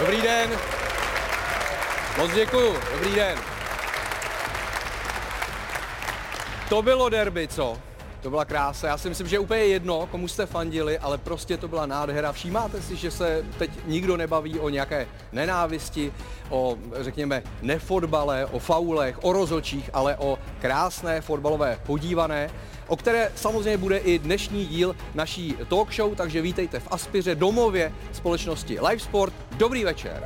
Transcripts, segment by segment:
Dobrý den. Moc děkuju. Dobrý den. To bylo derby, co? To byla krása. Já si myslím, že je úplně jedno, komu jste fandili, ale prostě to byla nádhera. Všímáte si, že se teď nikdo nebaví o nějaké nenávisti, o, řekněme, nefotbale, o faulech, o rozočích, ale o krásné fotbalové podívané, o které samozřejmě bude i dnešní díl naší talk show, takže vítejte v Aspiře, domově společnosti Live Sport. Dobrý večer.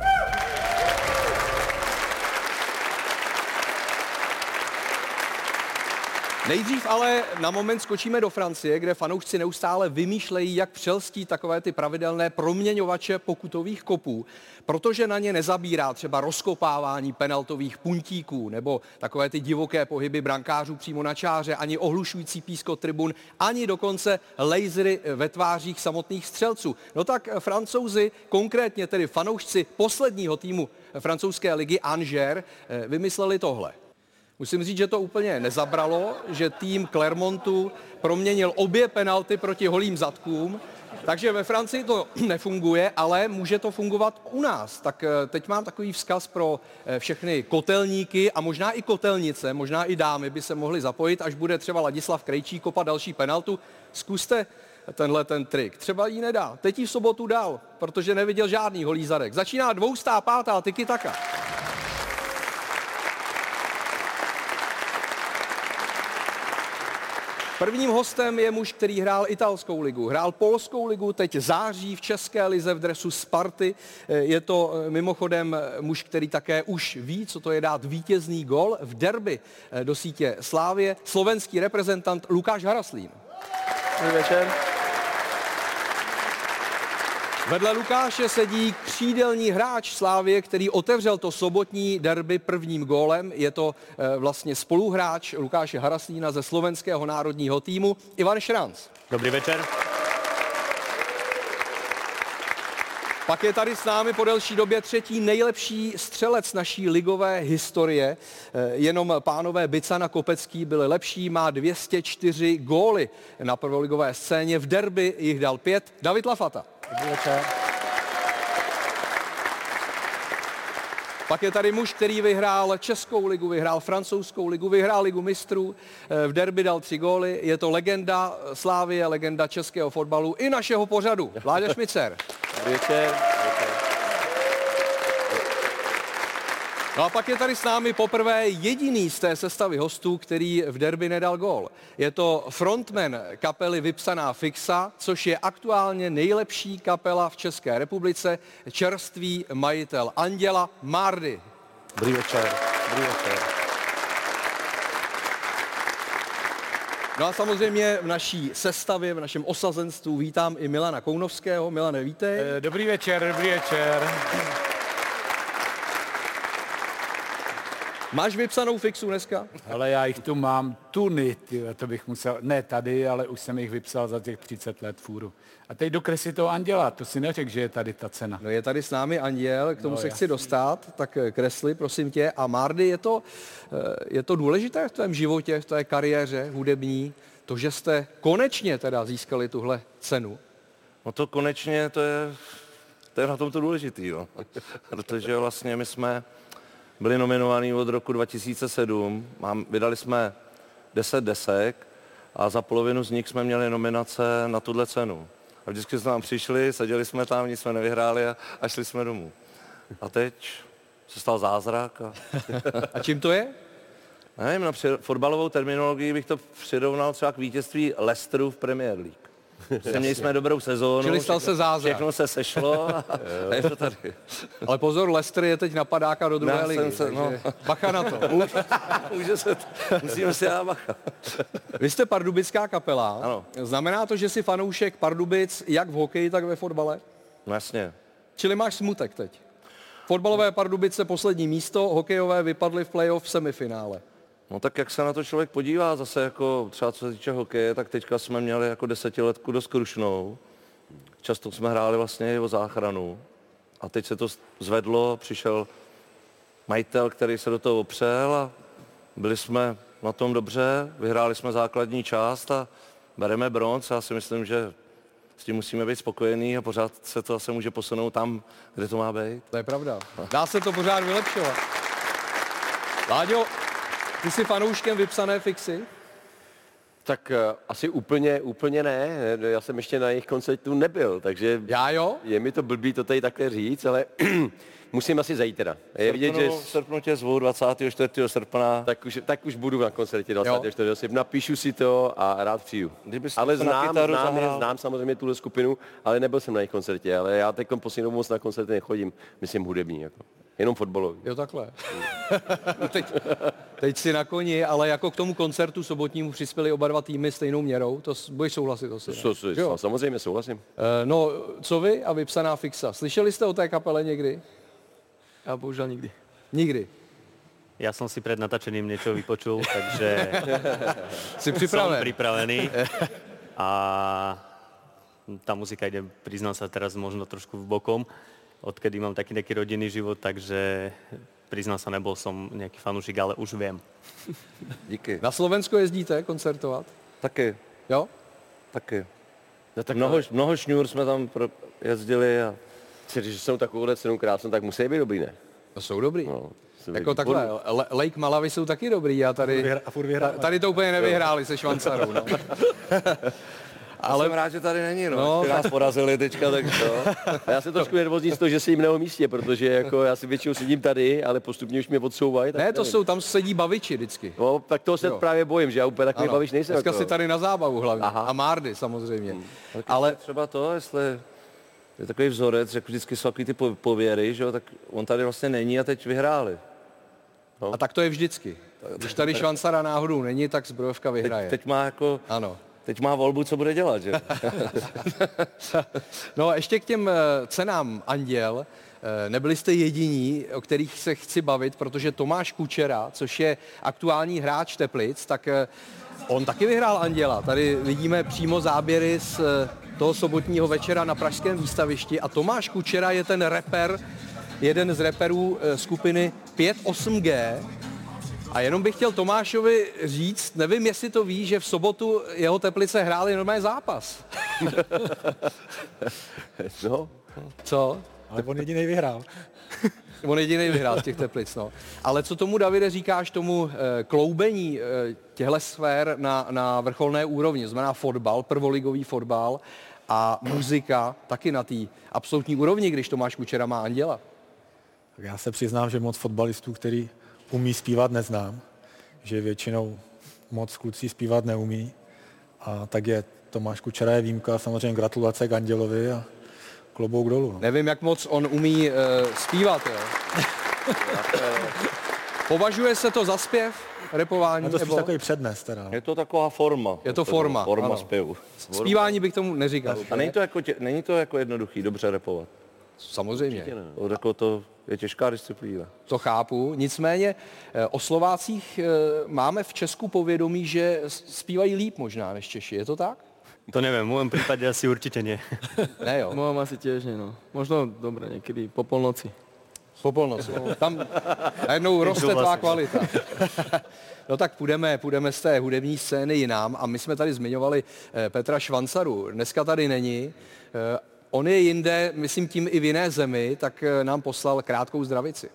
Nejdřív ale na moment skočíme do Francie, kde fanoušci neustále vymýšlejí, jak přelstí takové ty pravidelné proměňovače pokutových kopů, protože na ně nezabírá třeba rozkopávání penaltových puntíků nebo takové ty divoké pohyby brankářů přímo na čáře, ani ohlušující písko tribun, ani dokonce lasery ve tvářích samotných střelců. No tak francouzi, konkrétně tedy fanoušci posledního týmu francouzské ligy Angers, vymysleli tohle. Musím říct, že to úplně nezabralo, že tým Clermontu proměnil obě penalty proti holým zadkům, takže ve Francii to nefunguje, ale může to fungovat u nás. Tak eh, teď mám takový vzkaz pro eh, všechny kotelníky a možná i kotelnice, možná i dámy by se mohly zapojit, až bude třeba Ladislav Krejčí kopat další penaltu. Zkuste tenhle ten trik. Třeba ji nedá. Teď ji v sobotu dal, protože neviděl žádný holý zadek. Začíná dvoustá, pátá, tiki taka. Prvním hostem je muž, který hrál italskou ligu, hrál polskou ligu, teď září v České lize v dresu Sparty. Je to eh, mimochodem muž, který také už ví, co to je dát vítězný gol v derby eh, do sítě Slávě. Slovenský reprezentant Lukáš Haraslín. Dobrý večer. Vedle Lukáše sedí křídelní hráč Slávě, který otevřel to sobotní derby prvním gólem. Je to e, vlastně spoluhráč Lukáše Haraslína ze slovenského národního týmu Ivan Šranc. Dobrý večer. Pak je tady s námi po delší době třetí nejlepší střelec naší ligové historie. Jenom pánové Bicana Kopecký byl lepší, má 204 góly na prvoligové scéně. V derby jich dal pět. David Lafata. Dobrý večer. Pak je tady muž, který vyhrál Českou ligu, vyhrál Francouzskou ligu, vyhrál ligu mistrů, v derby dal tři góly. Je to legenda Slávie, legenda českého fotbalu i našeho pořadu. Vláďa Šmicer. Dobrý No a pak je tady s námi poprvé jediný z té sestavy hostů, který v derby nedal gól. Je to frontman kapely Vypsaná Fixa, což je aktuálně nejlepší kapela v České republice, čerstvý majitel Anděla Mardy. Dobrý večer. Dobrý večer. No a samozřejmě v naší sestavě, v našem osazenstvu vítám i Milana Kounovského. Milane, vítej. Dobrý večer, dobrý večer. Máš vypsanou fixu dneska? Ale já jich tu mám tuny, tyjo, to bych musel, ne tady, ale už jsem jich vypsal za těch 30 let fůru. A teď do kresy toho anděla, to si neřek, že je tady ta cena. No je tady s námi Anděl, k tomu No, se chci jasně. dostat, tak eh, kresli, prosím tě. A Mardy, je to, eh, je to důležité v tvém životě, v té kariéře hudební, to, že jste konečně teda získali tuhle cenu? No to konečně, to je, to je na tom to důležitý, jo. Protože vlastně my jsme byli nominovaní od roku 2007, Mám, vydali jsme 10 desek a za polovinu z nich jsme měli nominace na tuhle cenu. A vždycky jsme tam přišli, seděli jsme tam, nic jsme nevyhráli a, a šli jsme domů. A teď se stal zázrak a A čím to je? nevím, na při- fotbalovou terminologii bych to přirovnal třeba k vítězství Leicesteru v Premier League. Prostě měli jsme dobrou sezónu. Čili stal všechno- se zázrak. Všechno se sešlo a, a je to tady. Ale pozor, Leicester je teď napadáka do druhé Já ligy, se- no. bacha na to. Může se, t- musíme si dát bacha. Vy jste pardubická kapela. Ano. Znamená to, že jsi fanoušek Pardubic jak v hokeji, tak ve fotbale? Jasně. Čili máš smutek teď. Fotbalové Pardubice poslední místo, hokejové vypadly v playoff v semifinále. No tak jak se na to člověk podívá, zase jako třeba co se týče hokeje, tak teďka jsme měli jako desetiletku dost krušnou. často jsme hráli vlastně o záchranu. A teď se to zvedlo, přišel majitel, který se do toho opřel a byli jsme na tom dobře, vyhráli jsme základní část a bereme bronz. Já si myslím, že s tím musíme být spokojení a pořád se to zase může posunout tam, kde to má být. To je pravda. Dá se to pořád vylepšovat. Láďo, ty jsi fanouškem vypsané fixy? Tak uh, asi úplně, úplně ne. Já jsem ještě na jejich koncertu nebyl, takže Já jo? je mi to blbý to tady takhle říct, ale musím asi zajít teda. Je vidět, že Srpnu, srpnu tě zvu 24. srpna. tak už, tak už budu na koncertě 24. srpna. Napíšu si to a rád přijdu. Kdyby jsi ale to na znám, kytaru znám, je, zahrál. znám samozřejmě tuhle skupinu, ale nebyl jsem na jejich koncertě. Ale já teď poslední dobou moc na koncerty nechodím, myslím hudební. Jako. Jenom fotbalový. Jo, takhle. no teď, teď si na koni, ale jako k tomu koncertu sobotnímu přispěli oba dva týmy stejnou měrou. To budeš souhlasit asi. ne? Co, co, Jo. samozřejmě souhlasím. Eh, No, co vy a vypsaná fixa? Slyšeli jste o té kapele někdy? Ja bohužiaľ nikdy. Nikdy. Ja som si pred natáčením niečo vypočul, takže Jsi připraven? pripravený. A tá muzika ide, priznám sa teraz možno trošku v bokom, odkedy mám taký nejaký rodinný život, takže priznám sa, nebol som nejaký fanúšik, ale už viem. Díky. Na Slovensko jezdíte koncertovat? Taky, Jo? taky. No, tak Mnoho, mnoho šňůr jsme tam pro, jezdili a Když jsou takovouhle cenu krásnou, tak musí být dobrý, ne? To jsou dobrý. No, jako takhle, Le- Lake Malavy jsou taky dobrý a tady, A furt vyhrá. ta- tady to úplně nevyhráli se Švancarou. No. ale jsem rád, že tady není, no. No, nás porazili teďka, tak to. A já se trošku nervózní z toho, že sedím na jeho místě, protože jako já si většinou sedím tady, ale postupně už mě odsouvají. tak Ne, to nevím. jsou, tam sedí baviči vždycky. No, tak toho se Jo. právě bojím, že já úplně takový bavíš nejsem. Dneska jako. si tady na zábavu hlavně. Aha. A Márdy samozřejmě. Hmm. Ale Třeba to, jestli je takový vzorec, jak vždycky jsou takový ty po- pověry, že jo, tak on tady vlastně není a teď vyhráli. a tak to je vždycky. Když tady Švancara náhodou není, tak zbrojovka vyhraje. Teď má jako, Ano. Teď má volbu, co bude dělat, že? No a ještě k těm eh, cenám Anděl. Eh, Nebyli jste jediní, o kterých se chci bavit, protože Tomáš Kučera, což je aktuální hráč Teplic, tak eh, on taky vyhrál Anděla. Tady vidíme přímo záběry z toho sobotního večera na pražském výstavišti a Tomáš Kučera je ten reper, jeden z reperů skupiny 58G, a jenom bych chtěl Tomášovi říct, nevím, jestli to ví, že v sobotu jeho Teplice hráli normální zápas. No, Co? Ale on jediný vyhrál. On jediný vyhrál z těch teplic, no. Ale co tomu, Davide, říkáš tomu eh, kloubení eh, těchto sfér na, na vrcholné úrovni, to znamená fotbal, prvoligový fotbal a muzika taky na té absolutní úrovni, když Tomáš Kučera má Anděla. Tak já se přiznám, že moc fotbalistů, který umí zpívat, neznám. Že většinou moc kluci zpívat neumí. A tak je Tomáš Kučera je výjimka, samozřejmě gratulace k Andělovi a klobouk dolů. No. Nevím, jak moc on umí uh, zpívat, jo. Považuje se to za zpěv, repování, Je to spíš nebo takový přednes teda. Je to taková forma. Je to forma, Forma ano. zpěvu. zpívání bych tomu neříkal. A není to, jako tě, není to jako jednoduchý dobře repovat. Samozřejmě. To, jako to je těžká disciplína. To chápu, nicméně eh, o Slovácích eh, máme v Česku povědomí, že zpívají líp možná než Češi, je to tak? To neviem, v môjom prípade asi určite nie. Ne jo, Mám asi nie, no. Možno, dobre, niekedy po polnoci. po polnoci. Tam najednou roste tvá kvalita. No tak půjdeme, půjdeme z té hudební scény jinam a my jsme tady zmiňovali eh, Petra Švancaru. Dneska tady není. On je jinde, myslím tím i v jiné zemi, tak eh, nám poslal krátkou zdravici.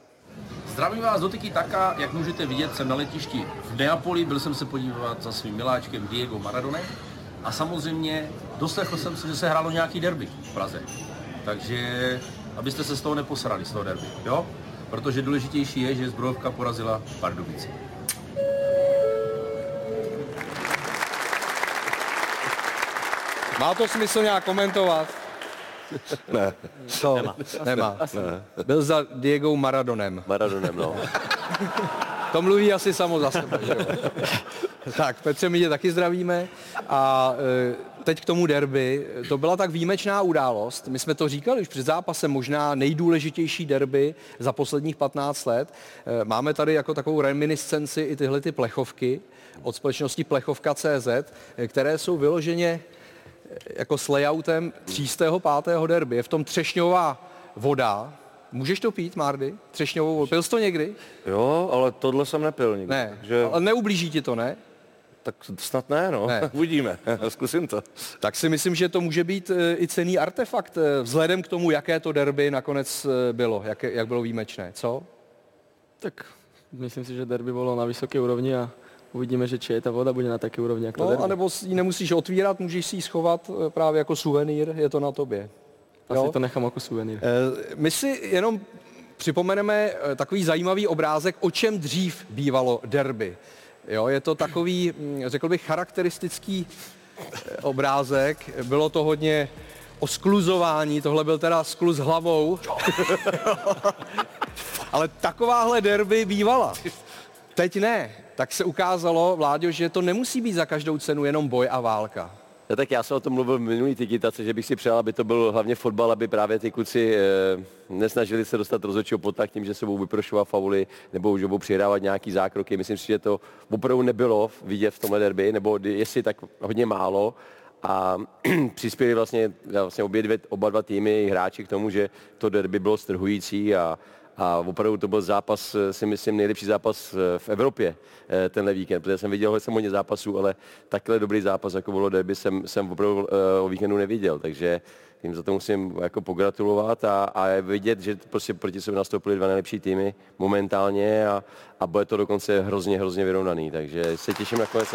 Zdravím vás do Tiki Taka, jak můžete vidět, jsem na letišti v Neapoli, byl jsem se podívat za svým miláčkem Diego Maradonem a samozřejmě doslechl jsem si, že se hrálo nějaký derby v Praze. Takže abyste se z toho neposrali, z toho derby, jo? Protože důležitější je, že zbrojovka porazila Pardubice. Má to smysl nějak komentovat? Ne. To nemá. nemá. Byl za Diego Maradonem. Maradonem, no. To mluví asi samo za sebe. Že jo? tak, Petře, my tě taky zdravíme. A e, teď k tomu derby. To byla tak výjimečná událost. My jsme to říkali už před zápasem, možná nejdůležitější derby za posledních 15 let. E, máme tady jako takovou reminiscenci i tyhle ty plechovky od společnosti Plechovka.cz, e, které jsou vyloženě jako s layoutem třístého, pátého derby. Je v tom třešňová voda. Můžeš to pít, Mardy? Třešňovou vodu. Pil jsi to někdy? Jo, ale tohle jsem nepil nikdy. Ne. Takže, Ale neublíží ti to, ne? tak snad ne, no. Ne. Uvidíme. Zkusím to. Tak si myslím, že to může být eh, i cený artefakt, eh, vzhledem k tomu, jaké to derby nakonec eh, bylo, jak, jak bylo výjimečné. Co? Tak myslím si, že derby bolo na vysoké úrovni a uvidíme, že či je ta voda bude na také úrovni, jak No, anebo si ji nemusíš otvírat, můžeš si ji schovat eh, právě jako suvenýr, je to na tobě. Asi jo. to nechám jako suvenýr. Eh, My si jenom připomeneme eh, takový zajímavý obrázek, o čem dřív bývalo derby. Jo, je to takový, hm, řekl bych, charakteristický obrázek. Bylo to hodně o skluzování, tohle byl teda skluz hlavou. Ale takováhle derby bývala. Teď ne. Tak se ukázalo, Vláďo, že to nemusí být za každou cenu jenom boj a válka. No, tak já jsem o tom mluvil v minulý tykitace, že bych si přál, aby to byl hlavně fotbal, aby právě ty kluci e, nesnažili se dostat rozhodčího potlak tím, že se budou vyprošovat fauly nebo že budou přihrávat nějaký zákroky. Myslím si, že to opravdu nebylo vidět v tomhle derby, nebo jestli tak hodně málo. A přispěli vlastně, vlastně obě dvě, oba dva týmy, hráči k tomu, že to derby bylo strhující a, a opravdu to byl zápas, eh, si myslím, nejlepší zápas eh, v Evropě eh, tenhle víkend, protože jsem viděl hodně zápasů, ale takhle dobrý zápas, jako bylo derby, jsem, jsem opravdu o víkendu neviděl, takže jim za to musím jako pogratulovat a, a vidět, že prostě proti sobě nastoupili dva nejlepší týmy momentálně a, a bude to dokonce hrozně, hrozně vyrovnaný, takže se těším na konec.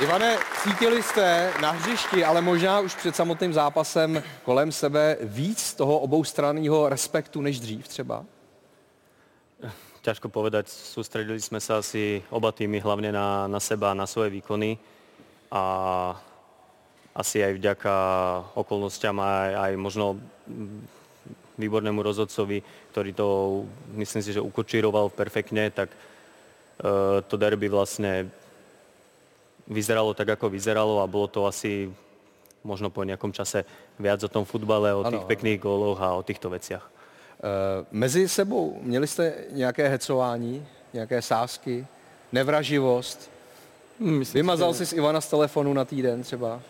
Ivane, cítili jste na hřišti, ale možná už před samotným zápasem kolem sebe víc toho oboustranného respektu než dřív třeba? Ťažko povedať, sústredili sme sa asi oba týmy hlavne na, na seba, na svoje výkony a asi aj vďaka okolnostiam aj, aj možno výbornému rozhodcovi, ktorý to, myslím si, že ukočíroval perfektne, tak e, to derby vlastne vyzeralo tak, ako vyzeralo a bolo to asi možno po nejakom čase viac o tom futbale, o Ano, tých pekných góloch a o týchto veciach. E, mezi sebou měli jste nějaké hecování, nějaké sásky, nevraživost? Hm, Myslím, Vymazal jsi z Ivana z telefonu na týden třeba?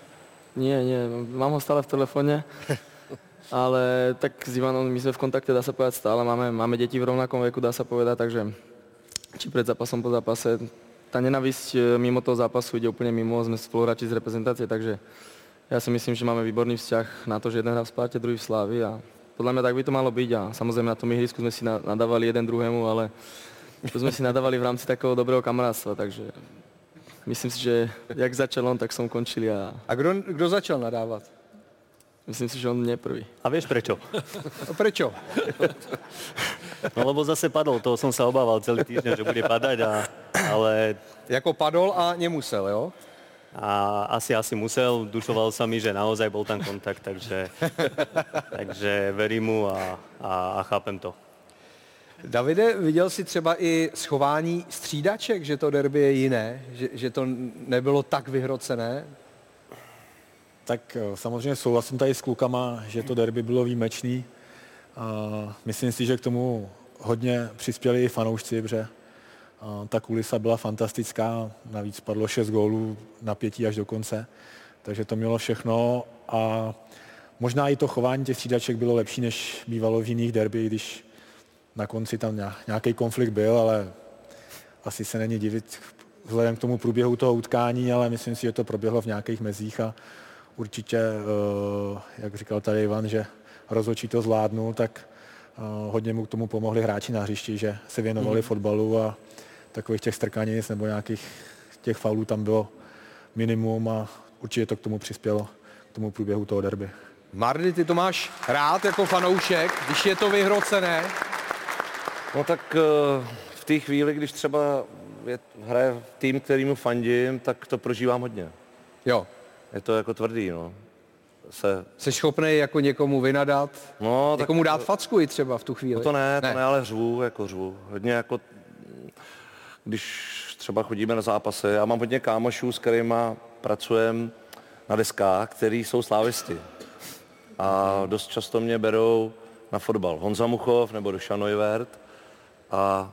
Nie, nie, mám ho stále v telefóne. Ale tak s Ivanom my sme v kontakte, dá sa povedať stále, máme, máme deti v rovnakom veku, dá sa povedať, takže či pred zápasom, po zápase, tá nenavisť e, mimo toho zápasu ide úplne mimo, sme spoluhráči z reprezentácie, takže ja si myslím, že máme výborný vzťah na to, že jeden hrá v Sparte, druhý v Slávi a podľa mňa tak by to malo byť a samozrejme na tom ihrisku sme si na- nadávali jeden druhému, ale to sme si nadávali v rámci takého dobrého kamarátstva, takže myslím si, že jak začal on, tak som končili a A kdo, kdo začal nadávat? myslím si, že on nie prvý. A vieš prečo? Prečo? No lebo zase padol, toho som sa obával celý týždeň, že bude padať, a, ale Jako padol a nemusel, jo? a asi, asi musel, dušoval sa mi, že naozaj bol tam kontakt, takže, takže verím mu a, a, a chápem to. Davide, viděl jsi třeba i schování střídaček, že to derby je jiné, že, že to nebylo tak vyhrocené? Tak eh, samozřejmě souhlasím tady s klukama, že to derby bylo výjimečný. A myslím si, že k tomu hodně přispěli i fanoušci, protože ta kulisa byla fantastická, navíc padlo 6 gólů na pětí až do konce, takže to mělo všechno. A možná i to chování těch střídaček bylo lepší, než bývalo v jiných derby, když na konci tam nějak- nějaký konflikt byl, ale asi se není divit vzhledem k tomu průběhu toho utkání, ale myslím si, že to proběhlo v nějakých mezích a určitě, eh, jak říkal tady Ivan, že rozhodčí to zvládnul, tak eh, hodně mu k tomu pomohli hráči na hřišti, že se věnovali fotbalu a takových těch strkanic nebo nějakých těch faulů tam bylo minimum a určitě to k tomu přispělo, k tomu průběhu toho derby. Mardy, ty to máš rád jako fanoušek, když je to vyhrocené? No tak eh, v té chvíli, když třeba je, hraje tým, kterýmu fandím, tak to prožívám hodně. Jo. Je to jako tvrdý, no. Se, Jsi schopný jako někomu vynadat, no, tak někomu dát facku i třeba v tu chvíli? No to ne, to ne, ale řvu, jako řvu. Hodně jako, když třeba chodíme na zápasy, já mám hodně kámošů, s kterými pracujem na deskách, který jsou slávisti. A dost často mě berou na fotbal. Honza Muchov nebo Dušan Neuvert. A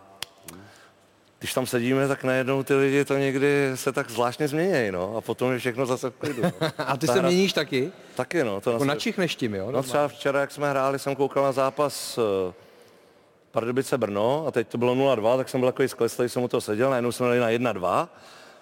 když tam sedíme, tak najednou ty lidi to někdy se tak zvláštně změnějí, no. A potom je všechno zase v klidu. No. A ty Ta se hra- měníš taky? Taky, no. To Jako na načichneš tím, jo? No třeba včera, jak jsme hráli, jsem koukal na zápas eh, Pardubice Brno a teď to bylo 0-2, tak jsem byl takový skleslý, jsem u toho seděl, najednou jsme dali na 1-2,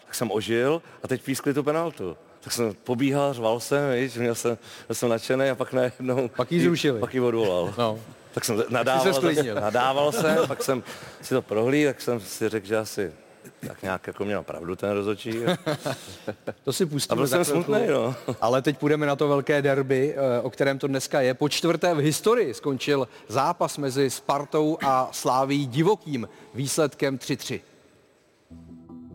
tak jsem ožil a teď pískli tu penaltu. Tak jsem pobíhal, řval jsem, víš, měl jsem, byl jsem nadšený a pak najednou... Pak ji zrušili. Pak ji odvolal. No. Tak jsem nadával, sklidnil. nadával jsem, pak jsem si to prohlíd, tak jsem si řekl, že asi tak nějak jako měl pravdu ten rozhodčí. To si pustíme A byl za jsem smutný, no. Ale teď půjdeme na to velké derby, eh, o kterém to dneska je. Po čtvrté v historii skončil zápas mezi Spartou a Sláví divokým výsledkem 3-3.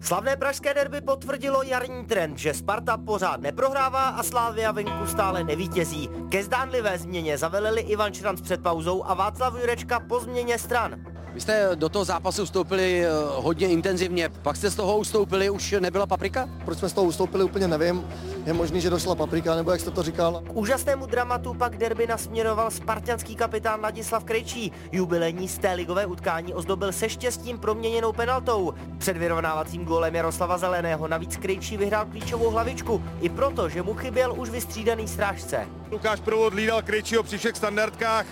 Slavné pražské derby potvrdilo jarní trend, že Sparta pořád neprohrává a Slávia venku stále nevítězí. Ke zdánlivé změně zavelili Ivan Šranc před pauzou a Václav Jurečka po změně stran. Vy jste do toho zápasu vstoupili eh, hodně intenzivně, pak jste z toho ustoupili, už nebyla paprika? Proč jsme z toho ustoupili, úplně nevím. Je možný, že došla paprika, nebo jak jste to říkal. K úžasnému dramatu pak derby nasměroval spartianský kapitán Ladislav Krejčí. Jubilejní z té ligové utkání ozdobil se štěstím proměněnou penaltou. Před vyrovnávacím gólem Jaroslava Zeleného navíc Krejčí vyhrál klíčovou hlavičku, i proto, že mu chyběl už vystřídaný strážce. Lukáš Provod hlídal Krejčího při všech standardkách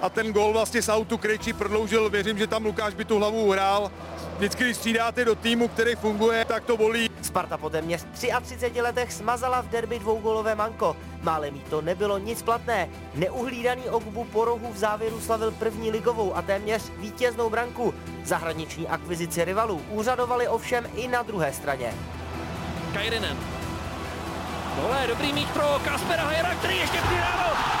a ten gol vlastně z autu Krejčí prodloužil. Věřím, že tam Lukáš by tu hlavu uhrál. Vždycky, když střídáte do týmu, který funguje, tak to bolí. Sparta po téměř 33 letech smazala v derby dvougolové manko. Málem jí to nebylo nic platné. Neuhlídaný Ogbu po rohu v závěru slavil první ligovou a téměř vítěznou branku. Zahraniční akvizici rivalů úřadovali ovšem i na druhé straně. Kairinen. Dole, dobrý míč pro Kaspera Hajera, který ještě přidával.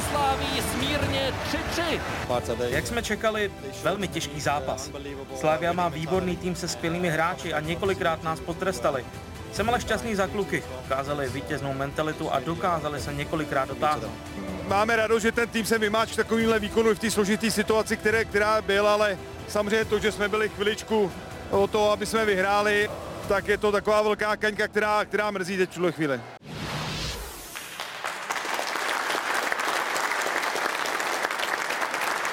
Se sláví smírně 3-3. Jak jsme čekali, velmi těžký zápas. Slavia má výborný tým se skvělými hráči a několikrát nás potrestali. Jsem ale šťastný za kluky. Ukázali vítěznou mentalitu a dokázali se několikrát dotáhnout. Máme radost, že ten tým se vymáč takovýmhle výkonu i v té složité situaci, které, která byla, ale samozřejmě to, že jsme byli chviličku o to, aby jsme vyhráli, tak je to taková velká kaňka, která, která mrzí teď v tuhle chvíli.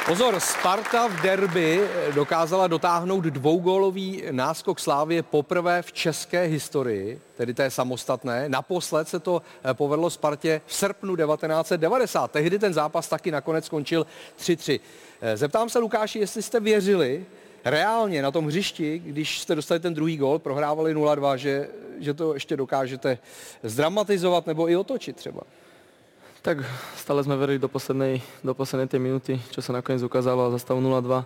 Pozor, Sparta v derby dokázala dotáhnout dvougólový náskok Slávě poprvé v české historii, tedy té samostatné. Naposled se to eh, povedlo Spartě v srpnu 1990. Tehdy ten zápas taky nakonec skončil 3-3. Eh, Zeptám se Lukáši, jestli jste věřili reálně na tom hřišti, když jste dostali ten druhý gól, prohrávali 0-2, že, že to ještě dokážete zdramatizovat nebo i otočit třeba. Tak stále sme verili do poslednej, do poslednej tej minúty, čo sa nakoniec ukázalo a za stavu 0-2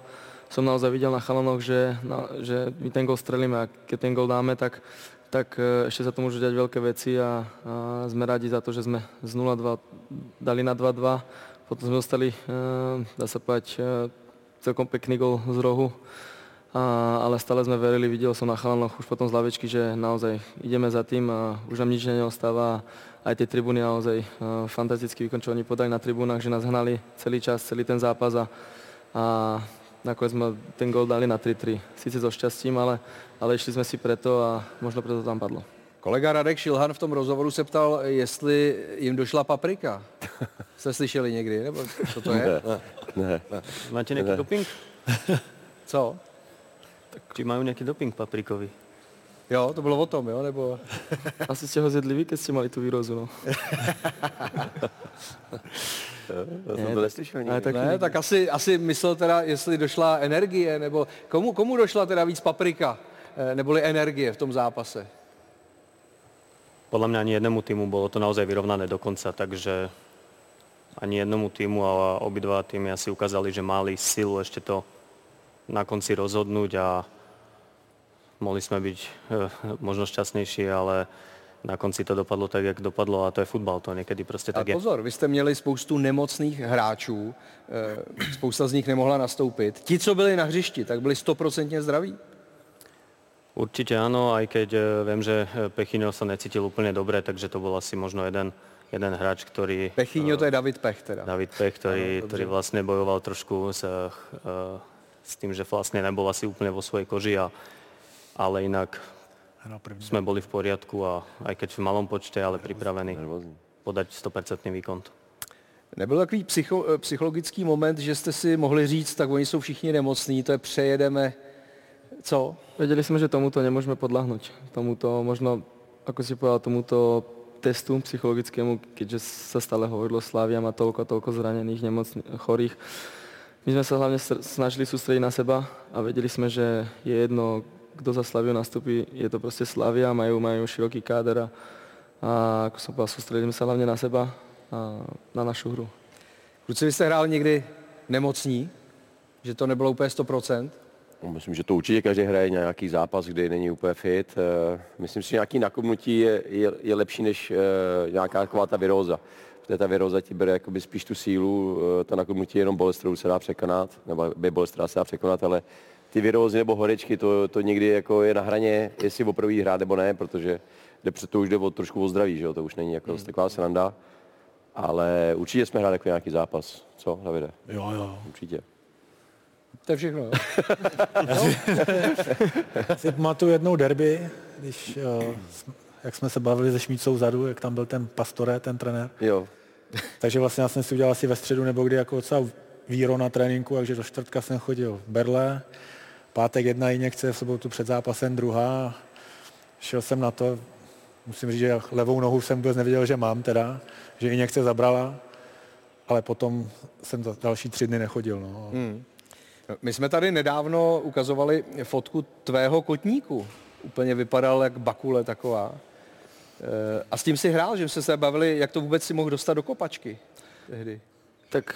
som naozaj videl na chalanoch, že, na, že my ten gol strelíme a keď ten gol dáme, tak, tak e, ešte sa to môžu diať veľké veci a, a sme radi za to, že sme z 0-2 dali na 2-2. Potom sme dostali, e, dá sa povedať, e, celkom pekný gol z rohu. A, ale stále sme verili, videl som na chalanoch už potom z lavičky, že naozaj ideme za tým a už nám nič neostáva. Aj tie tribúny naozaj fantastický výkon, čo oni podali na tribúnach, že nás hnali celý čas, celý ten zápas a, a nakoniec sme ten gol dali na 3-3. Sice so šťastím, ale, ale išli sme si preto a možno preto tam padlo. Kolega Radek Šilhan v tom rozhovoru se ptal, jestli jim došla paprika. Jste slyšeli někdy, nebo co to je? Ne. Máte nejaký Ne. doping? Co? Tak či majú nejaký doping paprikový? Jo, to bylo o tom, jo, nebo... Asi ste ho zjedli vy, keď ste mali tú výrozu, no. To jsem to neslyšel nikdy. ale tak- ne, tak asi, asi myslel teda, jestli došla energie, nebo komu, komu došla teda víc paprika, eh, neboli energie v tom zápase? Podľa mňa ani jednému týmu bolo to naozaj vyrovnané do konca, takže ani jednomu týmu, ale obidva týmy asi ukázali, že mali silu ešte to na konci rozhodnúť a mohli sme byť eh, možno šťastnejší, ale na konci to dopadlo tak, jak dopadlo a to je futbal, to niekedy prostě A tak je. pozor, vy jste měli spoustu nemocných hráčů, eh, spousta z nich nemohla nastoupit. Ti, co byli na hřišti, tak byli stoprocentně zdraví. Určite áno, aj keď eh, viem, že Pechinio sa necítil úplne dobre, takže to bol asi možno jeden, jeden hráč, ktorý... Pechinio to je David Pech teda. David Pech, ktorý, Áno, dobře. ktorý vlastne bojoval trošku s, s tým, že vlastne nebol asi úplne vo svojej koži, a, ale inak sme boli v poriadku a aj keď v malom počte, ale pripravení podať 100% výkon. Nebyl takový psycho, eh, psychologický moment, že jste si mohli říct, tak oni jsou všichni nemocní, to je přejedeme, co? Vedeli sme, že tomuto nemôžeme podľahnuť. Tomuto možno, ako si povedal, tomuto testu psychologickému, keďže sa stále hovorilo, Slavia má toľko a toľko zranených, nemocných, chorých. My sme sa hlavne sr- snažili sústrediť na seba a vedeli sme, že je jedno, kto za Slaviu nastúpi, je to proste Slavia, majú, majú široký káder a, a ako som povedal, sústredíme sa hlavne na seba a na našu hru. Kluci, vy jste hrál někdy nemocní, že to nebylo úplně 100%? No, Myslím, že to určitě každý hraje nějaký zápas, kdy není úplně fit. Eh, Myslím si, že nějaký nakopnutí je, je, je lepší než eh, nějaká taková ta viróza. Protože ta viróza ti bere jakoby spíš tu sílu, eh, to nakopnutí je jenom bolest, kterou se dá překonat, nebo by bolest, která se dá překonat, ale ty virózy nebo horečky, to, to někdy jako je na hraně, jestli opravdu hrát nebo ne, protože jde před to už jde o, trošku o zdraví, že jo? to už není jako hmm. taková sranda. Ale určitě jsme hráli jako nějaký zápas. Co, Davide? Jo, jo. Určitě. To je všechno, jo? si pamatuju jednou derby, když, uh, jak jsme se bavili se Šmícou zadu, jak tam byl ten pastore, ten trenér. Jo. Takže vlastně já jsem si udělal asi ve středu nebo kdy jako docela víro na tréninku, takže do čtvrtka jsem chodil v Berle, pátek jedna injekce, v sobotu před zápasem druhá. Šel jsem na to, musím říct, že levou nohu jsem vůbec nevěděl, že mám teda, že injekce zabrala, ale potom jsem za další tři dny nechodil. No. Hmm. My jsme tady nedávno ukazovali fotku tvého kotníku. Úplně vypadal jak bakule taková. Eh, A s tím si hrál, že jsme se bavili, jak to vůbec si mohl dostat do kopačky tehdy. Tak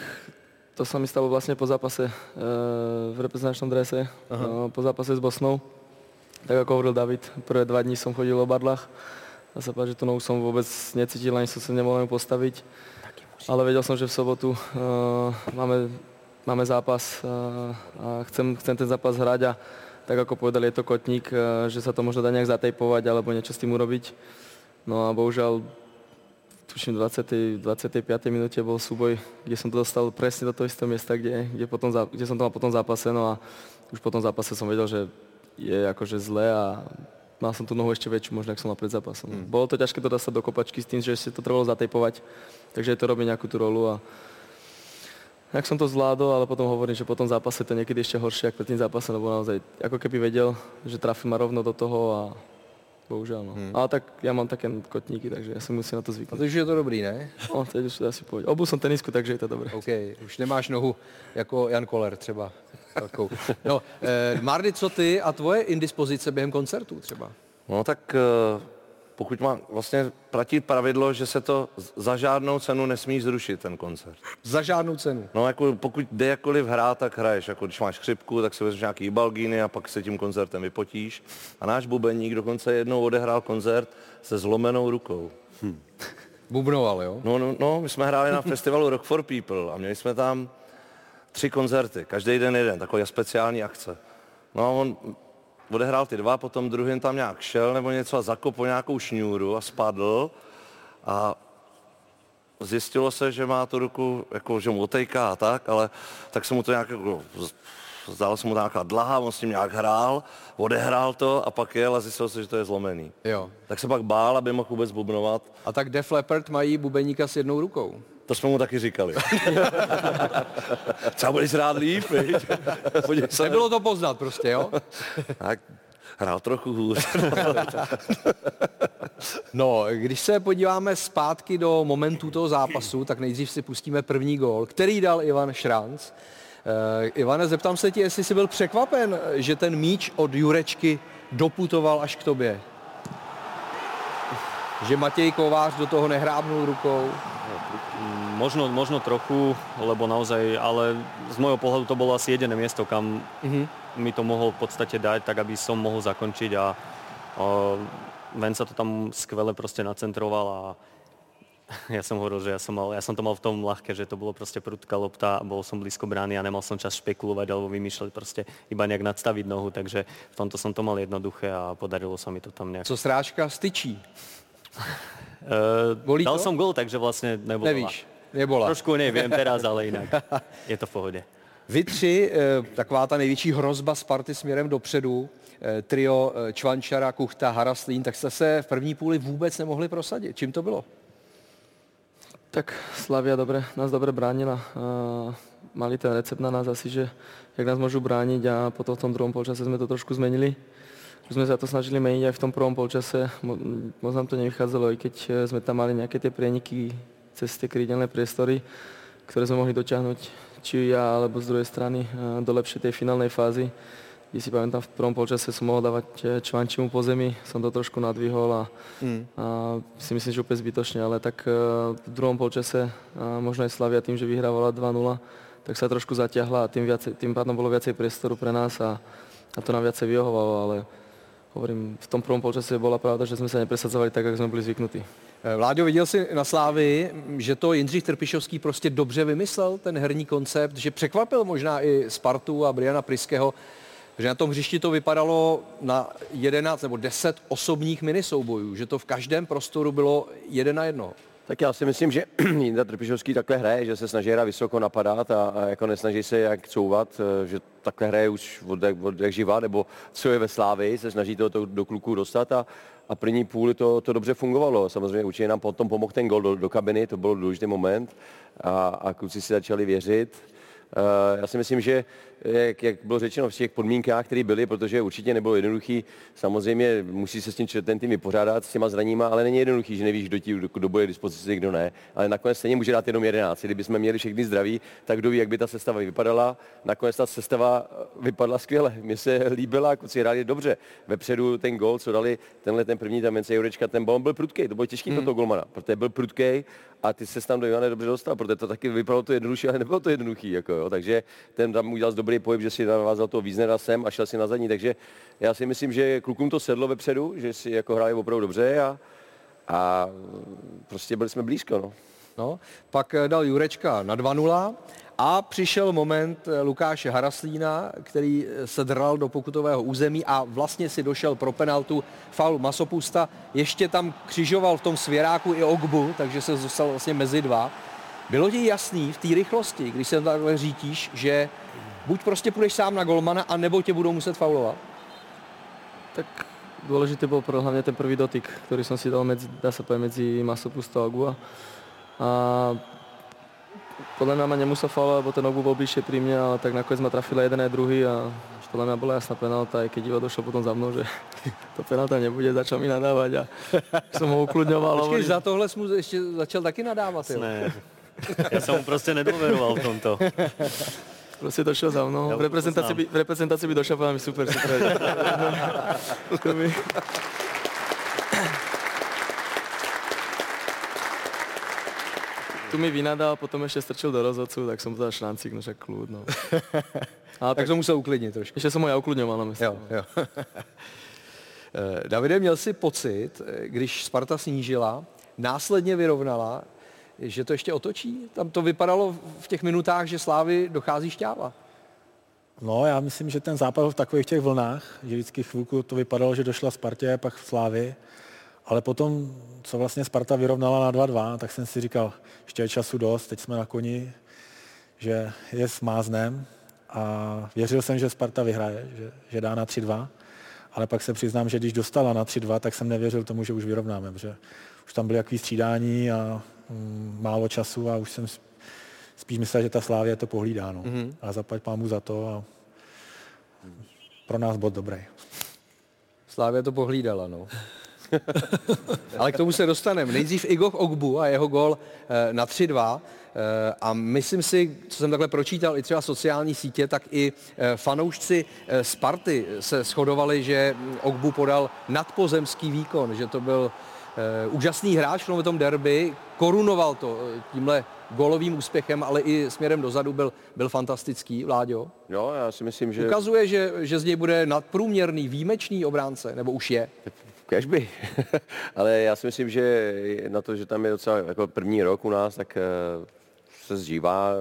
to sa mi stalo vlastne po zápase e, v reprezentačnom drese, Aha. e, po zápase s Bosnou. Tak ako hovoril David, prvé dva dní som chodil o badlách. Dá sa povedať, že tú nohu som vôbec necítil, ani som sa nemohol len postaviť. Ale vedel som, že v sobotu e, máme, máme zápas e, a chcem, chcem ten zápas hrať a tak ako povedali, je to kotník, e, že sa to možno dá nejak zatejpovať alebo niečo s tým urobiť. No a bohužiaľ tuším, v 20. 25. minúte bol súboj, kde som to dostal presne do toho istého miesta, kde, kde, potom, kde som to mal po tom zápase, no a už po tom zápase som vedel, že je akože zle a mal som tú nohu ešte väčšiu, možno, ak som mal pred zápasom. Mm. Bolo to ťažké to dostať do kopačky s tým, že si to trebalo zatejpovať, takže to robí nejakú tú rolu a jak som to zvládol, ale potom hovorím, že po tom zápase to niekedy ešte horšie, ako pred tým zápasom, lebo naozaj ako keby vedel, že trafí ma rovno do toho a bohužiaľ. No. Hmm. Ale tak ja mám také kotníky, takže ja si musím na to A to už je to dobrý, ne? No, teď už to asi pôjde. Obul som tenisku, takže je to dobré. OK, už nemáš nohu jako Jan Koller třeba. Takovou. No, eh, Mardy, co ty a tvoje indispozice během koncertů třeba? No tak eh, pokud má vlastně platí pravidlo, že se to za žádnou cenu nesmí zrušit, ten koncert. Za žádnou cenu. No jako pokud jde jakkoliv hrát, tak hraješ. Jako když máš chřipku, tak si vezmeš nějaký balgíny a pak se tím koncertem vypotíš. A náš bubeník dokonce jednou odehrál koncert se zlomenou rukou. Hm. Bubnoval, jo? No, no, no, my jsme hráli na festivalu Rock for People a měli jsme tam tři koncerty, každý den jeden, takový speciální akce. No a on odehrál ty dva, potom druhým tam nějak šel nebo něco a zakopl nějakou šňůru a spadl a zjistilo se, že má tu ruku, jako, že mu otejká a tak, ale tak se mu to nějak, jako, zdálo se mu nějaká dlaha, on s tím nějak hrál, odehrál to a pak jel a zjistilo se, že to je zlomený. Jo. Tak se pak bál, aby mohl vůbec bubnovat. A tak Def Leppard mají bubeníka s jednou rukou. To jsme mu taky říkali. Třeba budeš rád líp, se. Nebylo to poznat prostě, jo? Tak hrál trochu hůř. No, když se podíváme zpátky do momentů toho zápasu, tak nejdřív si pustíme první gól, který dal Ivan Šranc. Uh, Ivane, zeptám se tě, jestli jsi byl překvapen, že ten míč od Jurečky doputoval až k tobě. Že Matěj Kovář do toho nehrábnul rukou. Možno, možno trochu, lebo naozaj, ale z môjho pohľadu to bolo asi jediné miesto, kam Mhm. mi to mohol v podstate dať, tak aby som mohol zakončiť a o, Ven sa to tam skvele proste nacentroval a ja som hovoril, že ja som, mal, ja som to mal v tom ľahké, že to bolo proste prudká lopta, bol som blízko brány a nemal som čas špekulovať alebo vymýšľať proste iba nejak nadstaviť nohu, takže v tomto som to mal jednoduché a podarilo sa mi to tam nejak. Co srážka styčí? Uh, Bolí dal to? som gol, takže vlastne nebola. Nevíš, nebola. Trošku neviem teraz, ale inak je to v pohode. Vy tři, eh, taková ta největší hrozba Sparty směrem dopředu, eh, trio eh, Čvančara, Kuchta, Haraslín, tak jste se v první půli vůbec nemohli prosadit. Čím to bylo? Tak Slavia dobre, nás dobre bránila. Mali ten recept na nás asi, že jak nás môžu brániť a potom v tom druhom polčase sme to trošku zmenili. Už sme sa to snažili meniť aj v tom prvom polčase. Mo- moc nám to nevychádzalo, i keď eh, sme tam mali nejaké tie prieniky cez tie krídelné priestory, ktoré sme mohli dotiahnuť či ja, alebo z druhej strany eh, do lepšej tej finálnej fázy. Kde si pamätám, v prvom polčase som mohol dávať eh, Čvančimu po zemi, som to trošku nadvihol a, Mm. a si myslím, že úplne zbytočne, ale tak eh, v druhom polčase možno aj Slavia tým, že vyhrávala 2-0, tak sa trošku zatiahla a tým, viacej, tým pádom bolo viacej priestoru pre nás a, a to nám viacej vyhovovalo, ale hovorím, v tom prvom polčase bola pravda, že sme sa nepresadzovali tak, jak sme byli zvyknutí. Eh, Vláďo, viděl jsi na Slávy, že to Jindřich Trpišovský prostě dobře vymyslel, ten herní koncept, že překvapil možná i Spartu a Briana Priského, že na tom hřišti to vypadalo na 11 nebo 10 osobních minisoubojů, že to v každém prostoru bylo jeden na jedno. Tak já si myslím, že Jindra Trpišovský takhle hraje, že se snaží hrát vysoko napadat a, a jako nesnaží se jak couvat, eh, že takhle hraje už od, od jak živa, nebo co je ve Slávii, se snaží to, to do kluků dostat a, a první půli to, to dobře fungovalo. Samozřejmě určitě nám potom pomohl ten gol do, do kabiny, to byl důležitý moment a, a kluci si začali věřit. Eh, Já si myslím, že jak, jak bylo řečeno v těch podmínkách, které byly, protože určitě nebylo jednoduchý, samozřejmě musí se s tím ten tým vypořádat s těma zraníma, ale není jednoduchý, že nevíš, kdo, ti, kdo bude k dispozici, kdo ne. Ale nakonec stejně může dát jenom 11. Kdyby jsme měli všechny zdraví, tak kdo ví, jak by ta sestava vypadala. Nakonec ta sestava eh, vypadla skvěle. Mně se líbila, kluci hráli dobře. Vepředu ten gol, co dali, tenhle ten první, tam Jurečka, ten bal byl prudký, to bylo těžký hmm. pro toho golmana, protože byl prudký a ty se tam do Ivana dobře dostal, protože to taky vypadalo to jednodušší, ale nebylo to jednoduchý. Jako, jo. Takže ten tam udělal dobrý pohyb, že si navázal toho Víznera sem a šel si na zadní. Takže já si myslím, že klukům to sedlo vepředu, že si jako hráli opravdu dobře a, a prostě byli jsme blízko. No. No, pak eh, dal Jurečka na 2-0 a přišel moment eh, Lukáše Haraslína, který eh, se dral do pokutového území a vlastně si došel pro penaltu faul Masopusta. Ještě tam křižoval v tom svěráku i Ogbu, takže se dostal vlastně mezi dva. Bylo ti jasný v té rychlosti, když se takhle řítíš, že buď prostě půjdeš sám na golmana, anebo tě budou muset faulovat? Tak dôležitý bol pro, hlavne ten prvý dotyk, ktorý som si dal medzi, dá sa povedať, medzi Masopustou a Ogua. A podľa mňa ma nemusel faulovať, lebo ten Ogu bol bližšie pri mne, ale tak nakoniec ma trafil aj jeden aj druhý a už podľa mňa bola jasná aj keď Ivo došiel potom za mnou, že to penálta nebude, začal mi nadávať a som ho ukludňoval. Počkej, za tohle jsi mu ještě začal taky nadávat. jo? Ne. Ja som mu proste nedôveroval v tomto. Proste došiel za mnou. V, reprezentácii by, v reprezentácii by povedal mi super, super. to mi... Tu mi vynadal, potom ešte strčil do rozhodcu, tak mu dal šancík, no však kľud, no. Ale Tak to musel uklidnit trošku. Ještě jsem ho já uklidňoval na městě. Jo, jo. Eh, Davide, měl jsi pocit, eh, když Sparta snížila, následně vyrovnala, že to ještě otočí? Tam to vypadalo v těch minutách, že Slávy dochází šťáva. No, já myslím, že ten zápas v takových těch vlnách, že vždycky chvilku to vypadalo, že došla Spartě, pak v Slávy, ale potom, co vlastně Sparta vyrovnala na 2-2, tak jsem si říkal, ještě je času dost, teď jsme na koni, že je s máznem a věřil jsem, že Sparta vyhraje, že, že dá na 3-2, ale pak se přiznám, že když dostala na 3-2, tak jsem nevěřil tomu, že už vyrovnáme, protože už tam byly jaký střídání a málo času a už jsem spíš myslel, že ta Slávě to pohlídá. No. Mhm. A zaplať pámu za to a pro nás bod dobrý. Slávě to pohlídala, no. Ale k tomu se dostaneme. Nejdřív Igor Ogbu a jeho gol eh, na 3-2. Eh, A myslím si, co jsem takhle pročítal i třeba sociální sítě, tak i eh, fanoušci Sparty se shodovali, že Ogbu podal nadpozemský výkon, že to byl úžasný hráč v tom derby, korunoval to eh, tímhle golovým úspěchem, ale i směrem dozadu byl, byl fantastický, Vláďo. Jo, já si myslím, že... Ukazuje, že, že z něj bude nadprůměrný, výjimečný obránce, nebo už je. Kežby. Ale já si myslím, že na to, že tam je docela jako první rok u nás, tak eh, se zžívá.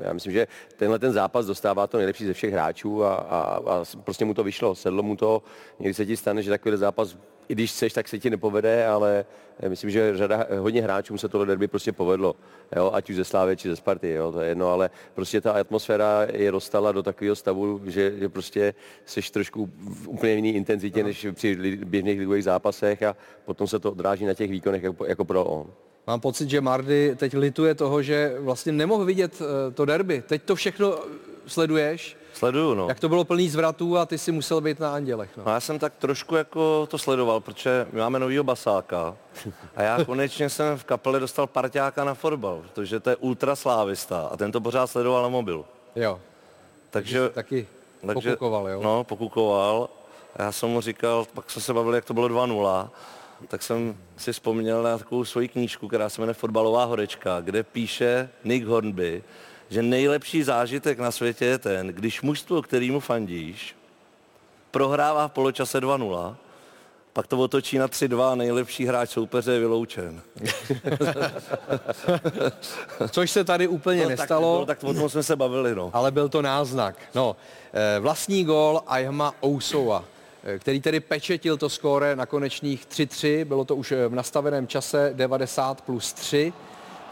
Já myslím, že tenhle ten zápas dostává to nejlepší ze všech hráčů a, a, a prostě mu to vyšlo, sedlo mu to. Někdy se ti stane, že takový zápas, i když chceš, tak se ti nepovede, ale já myslím, že řada, hodně hráčům se tohle derby prostě povedlo. Jo? Ať už ze Slávy, či ze Sparty, jo? to je jedno, ale prostě ta atmosféra je dostala do takového stavu, že, že prostě seš trošku v úplně jiný intenzitě, než při běžných ligových zápasech a potom se to odráží na těch výkonech jako, jako pro on. Mám pocit, že Mardy teď lituje toho, že vlastně nemohl vidět eh, to derby. Teď to všechno sleduješ, Sleduju, no. jak to bylo plný zvratů a ty si musel být na Andělech. No. No já jsem tak trošku jako to sledoval, protože my máme novýho basáka a já konečně jsem v kapele dostal parťáka na fotbal, protože to je ultraslávista a ten to pořád sledoval na mobilu. Jo. Takže, taky takže, pokukoval, jo? No, pokukoval. A já jsem mu říkal, pak jsme se bavili, jak to bylo 2-0, tak jsem si vzpomněl na takovou svoji knížku, která se jmenuje Fotbalová horečka, kde píše Nick Hornby, že nejlepší zážitek na světě je ten, když mužstvo, kterýmu fandíš, prohrává v poločase 2-0, pak to otočí na 3-2 nejlepší hráč soupeře je vyloučen. Což se tady úplně No, tak nestalo. nebylo, tak o tom jsme se bavili, no. Ale byl to náznak. No, eh, vlastní gól Ayhama Ousova, eh, který tedy pečetil to skóre na konečných 3-3. Bylo to už eh, v nastaveném čase 90 plus 3.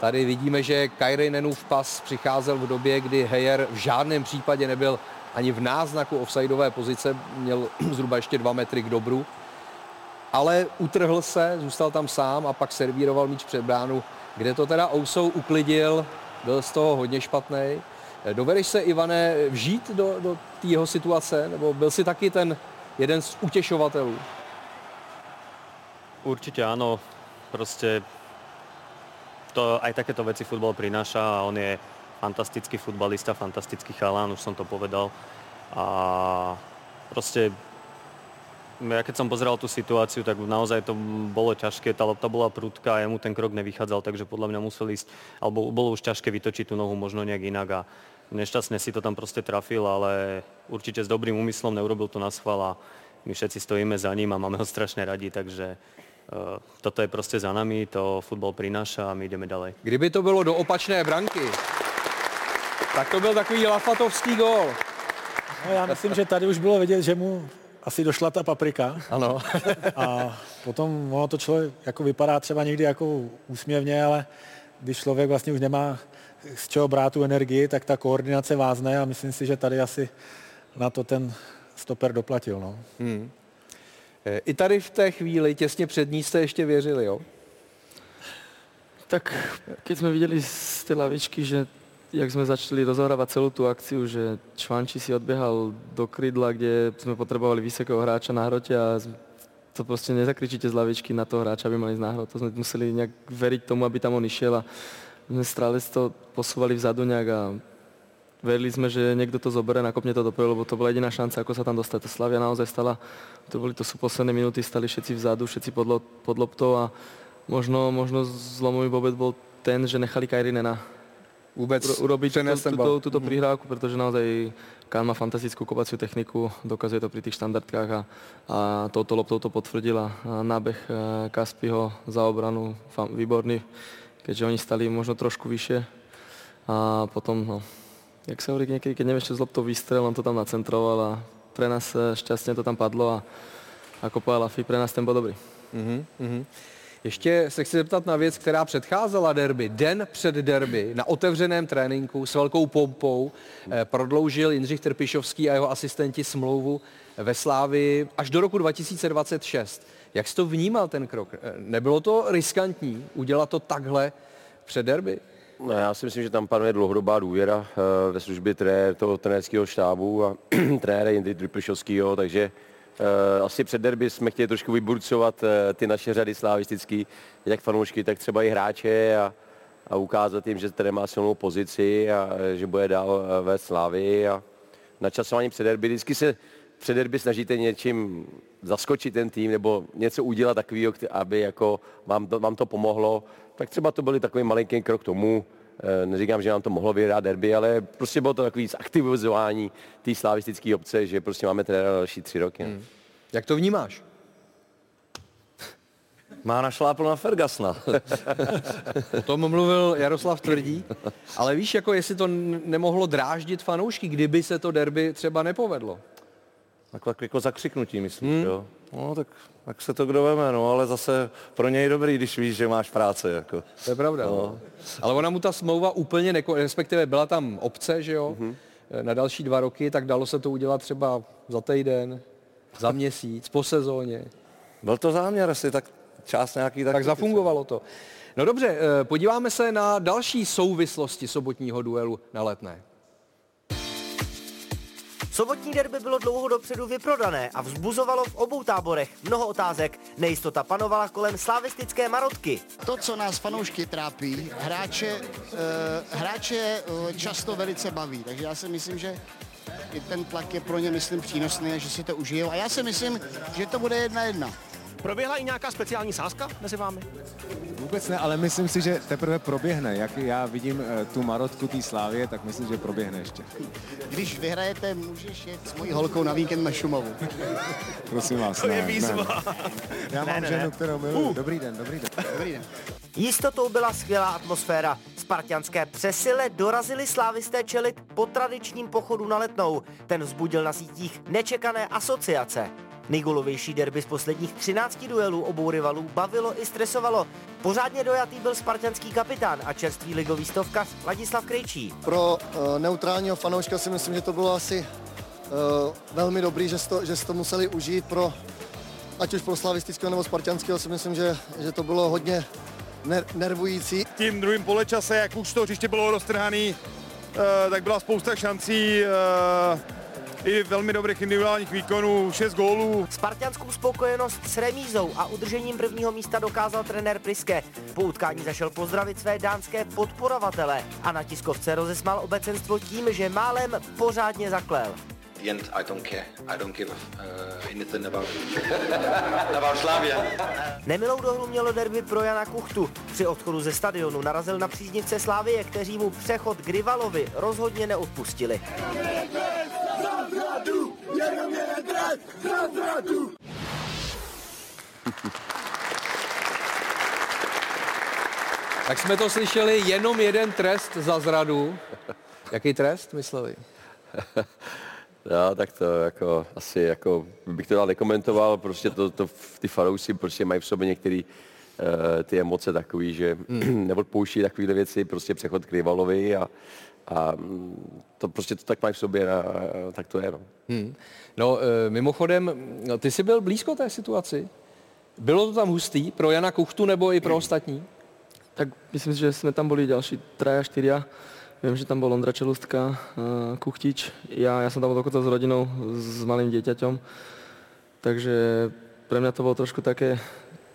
Tady vidíme, že Kairinenův pas přicházel v době, kdy Heyer v žádném případě nebyl ani v náznaku offsideové pozice, měl zhruba ještě dva metry k dobru. Ale utrhl se, zůstal tam sám a pak servíroval míč před bránu, kde to teda Ousou uklidil, byl z toho hodně špatný. Dovedeš se, Ivane, vžít do, do té jeho situace? Nebo byl si taky ten jeden z utěšovatelů? Určite áno. Proste to, aj takéto veci futbal prináša a on je fantastický futbalista, fantastický chalán, už som to povedal. A proste ja keď som pozeral tú situáciu, tak naozaj to bolo ťažké, tá lopta bola prudká a jemu ten krok nevychádzal, takže podľa mňa musel ísť, alebo bolo už ťažké vytočiť tú nohu možno nejak inak a nešťastne si to tam proste trafil, ale určite s dobrým úmyslom neurobil to na schvál a my všetci stojíme za ním a máme ho strašne radi, takže toto je proste za nami, to futbal prináša a my ideme ďalej. Kdyby to bylo do opačné branky, tak to byl takový lafatovský gól. No, já myslím, že tady už bylo vidět, že mu asi došla ta paprika. Ano. a potom ono to člověk jako vypadá třeba někdy jako úsměvně, ale když člověk vlastně už nemá z čeho brát tu energii, tak ta koordinace vázne a myslím si, že tady asi na to ten stoper doplatil. No. Hmm. Eh, I tady v té chvíli, těsně před ní, jste ještě věřili, jo? Tak keď sme videli z tej lavičky, že jak sme začali rozohrávať celú tú akciu, že Čvanči si odbiehal do krydla, kde sme potrebovali vysokého hráča na hrote a to proste nezakričíte z lavičky na toho hráča, aby mali ísť na hrot. To sme museli nejak veriť tomu, aby tam on išiel a sme stále to posúvali vzadu nejak a verili sme, že niekto to zoberie, nakopne to dopredu, lebo to bola jediná šanca, ako sa tam dostať. Tá Slavia naozaj stala, to boli to sú posledné minúty, stali všetci vzadu, všetci pod, lo- pod loptou a možno, možno zlomový bobet bol ten, že nechali Kajrinena vôbec urobiť tú, túto prihrávku, pretože naozaj Kán má fantastickú kopaciu techniku, dokazuje to pri tých štandardkách a, a touto loptou to potvrdila. A nábeh eh, Kaspiho za obranu, výborný, keďže oni stali možno trošku vyššie. A potom, no, jak sa hovorí niekedy, keď nevieš čo z loptou výstrel, on to tam nacentroval a pre nás eh, šťastne to tam padlo a ako povedal Afi, pre nás ten bol dobrý. Mhm, mhm. Ještě se chci zeptat na věc, která předcházela derby. Den před derby na otevřeném tréninku s velkou pompou eh, prodloužil Jindřich Trpišovský a jeho asistenti smlouvu ve Slávii až do roku 2026. Jak jsi to vnímal ten krok? Eh, Nebylo to riskantní udělat to takhle před derby? No, já si myslím, že tam panuje dlouhodobá důvěra eh, ve službě trenér, toho trenérského štábu a trenéra Jindry Tripišovského, takže eh, asi před derby jsme chtěli trošku vyburcovat eh, ty naše řady slavistický, jak fanoušky, tak třeba i hráče a, a ukázat jim, že ten má silnou pozici a že bude dál vést slávy a načasování před derby. Vždycky se před derby snažíte něčím zaskočit ten tým nebo něco udělat takového, aby jako vám to, vám to pomohlo. Tak třeba to byl takový malinký krok k tomu. Eh, Neříkám, že nám to mohlo vyhrát derby, ale prostě bylo to takový zaktivizování té slavistické obce, že prostě máme trenéra další tři roky. Hmm. Jak to vnímáš? Má našlápl na Fergasna. O tom mluvil Jaroslav Tvrdí, ale víš, jako jestli to nemohlo dráždit fanoušky, kdyby se to derby třeba nepovedlo. Tak, tak jako zakřiknutí, myslím, hmm. jo. No, tak, tak se to kdo veme, no, ale zase pro něj dobrý, když víš, že máš práce, jako. To je pravda. No. Ale ona mu ta smlouva úplně, neko, respektive byla tam obce, že jo, mm-hmm. na další dva roky, tak dalo se to udělat třeba za týden, za měsíc, po sezóně. Byl to záměr, jestli tak část nějaký tak zafungovalo to. No dobře, eh, podíváme se na další souvislosti sobotního duelu na letné. Sobotní derby bylo dlouho dopředu vyprodané a vzbuzovalo v obou táborech mnoho otázek. Nejistota panovala kolem slavistické marotky. To, co nás fanoušky trápí, hráče, uh, hráče uh, často velice baví, takže já si myslím, že i ten tlak je pro ně, myslím, přínosný a že si to užijou. A já si myslím, že to bude jedna jedna. Proběhla i nějaká speciální sázka mezi vámi? Vůbec ne, ale myslím si, že teprve proběhne. Jak já vidím uh, tu marotku té slávě, tak myslím, že proběhne ještě. Když vyhrajete, můžeš jet s mojí holkou na víkend na Šumovu. Prosím vás, To ne, je výzva. ne. Já Ne, mám ne, ženu, ne. kterou miluji. Uh. Dobrý den, dobrý den. Dobrý den. Jistotou byla skvělá atmosféra. Spartianské přesile dorazili slávisté čelit po tradičním pochodu na letnou. Ten vzbudil na sítích nečekané asociace. Nejgolovější derby z posledních 13 duelů obou rivalů bavilo i stresovalo. Pořádně dojatý byl spartianský kapitán a čerstvý ligový stovkař Ladislav Krejčí. Pro uh, neutrálního fanouška si myslím, že to bylo asi uh, velmi dobrý, že, to, že to museli užít pro, ať už pro slavistického nebo spartianského si myslím, že, že to bylo hodně ner- nervující. Tím druhým poločase, jak už to hřiště bylo roztrhaný, eh, tak byla spousta šancí, eh, i velmi dobrých individuálních výkonů, 6 gólů. Spartianskou spokojenost s remízou a udržením prvního místa dokázal trenér Priske. Po utkání zašel pozdravit své dánské podporovatele a na tiskovce rozesmal obecenstvo tím, že málem pořádně zaklel. the end, I don't care. I don't give uh, anything about about Slavia. Nemilou dohru mělo derby pro Jana Kuchtu. Při odchodu ze stadionu narazil na příznivce Slávie, kteří mu přechod k rivalovi rozhodně neodpustili. Tak jsme to slyšeli, jenom jeden trest za zradu. Jaký trest mysleli? No, tak to jako, asi jako, bych to dál nekomentoval, prostě to, to ty fanoušci prostě mají v sobě některý uh, ty emoce takový, že mm. neodpouští takovéhle věci, prostě přechod k rivalovi a, a mm, to prostě to tak mají v sobě, a, tak to je. No. Hmm. No, e, mimochodem, ty jsi byl blízko té situaci? Bylo to tam hustý pro Jana Kuchtu nebo i pro ostatní? Tak myslím si, že jsme tam boli ďalší traja, štyria. Viem, že tam bol Ondra Čelustka, uh, Kuchtič. Ja, ja som tam bol dokonca s rodinou, s malým dieťaťom. Takže pre mňa to bolo trošku také,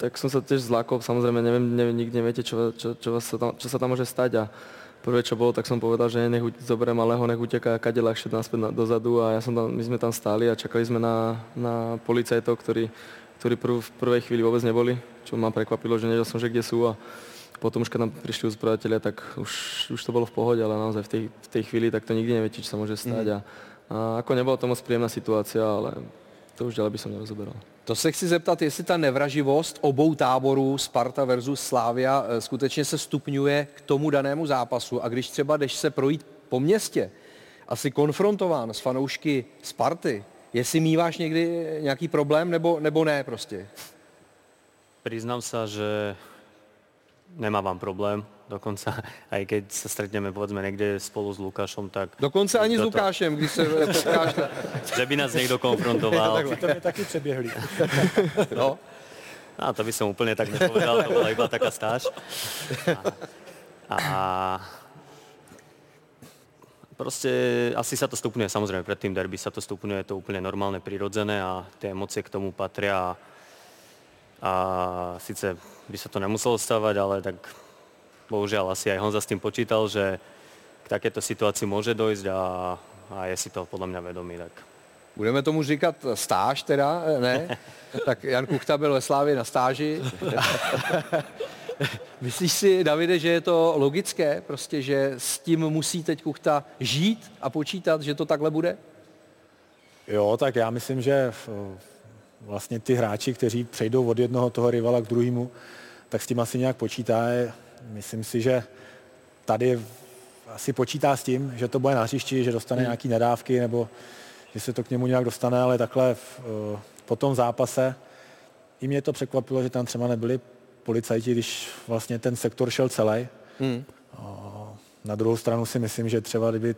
tak som sa tiež zlákol. Samozrejme, neviem, neviem nikdy neviete, čo, čo, čo, vás sa tam, čo sa tam môže stať. A prvé, čo bolo, tak som povedal, že nech zoberiem malého, nech uteká kade ľahšie na, dozadu. A ja som tam, my sme tam stáli a čakali sme na, na policajtov, ktorí, ktorí prv, v prvej chvíli vôbec neboli, čo ma prekvapilo, že nevedel som, že kde sú. A potom už keď tam prišli uzbrojateľia, tak už, už to bolo v pohode, ale naozaj v tej, v tej chvíli tak to nikdy neviete, čo sa môže stať. Mhm. A, a ako nebola to moc príjemná situácia, ale to už ďalej by som nerozoberal. To se chci zeptat, jestli ta nevraživost obou táborů, Sparta versus Slávia, eh, skutečně se stupňuje k tomu danému zápasu. A když třeba jdeš se projít po městě, asi konfrontován s fanoušky Sparty, jestli míváš někdy nějaký problém nebo, nebo ne prostě? Priznám sa, že nemávam problém. Dokonca aj keď sa stretneme povedzme niekde spolu s Lukášom, tak... Dokonce ani s to- Lukášem, když se potkáš. Že by nás niekto konfrontoval. To mě taky přeběhli. No. A to by som úplne tak nepovedal, to bola iba taká stáž. A, a proste asi sa to stupňuje, samozrejme pred tým derby sa to stupňuje, je to úplne normálne, prirodzené a tie emócie k tomu patria. A, a síce by sa to nemuselo stávať, ale tak bohužiaľ asi aj Honza s tým počítal, že k takéto situácii môže dojsť a, a je si to podľa mňa vedomý. Tak Budeme tomu říkat stáž teda, ne? Tak Jan Kuchta byl ve Slávě na stáži. Myslíš si, Davide, že je to logické, prostě, že s tím musí teď Kuchta žít a počítat, že to takhle bude? Jo, tak já myslím, že vlastně ty hráči, kteří přejdou od jednoho toho rivala k druhému, tak s tím asi nějak počítá. Myslím si, že tady asi počítá s tím, že to bude na hřišti, že dostane Hmm. nějaký nadávky nebo že se to k němu nějak dostane, ale takhle v, eh, po tom zápase i mě to překvapilo, že tam třeba nebyli policajti, když vlastně ten sektor šel celý. Hmm. Na druhou stranu si myslím, že třeba kdyby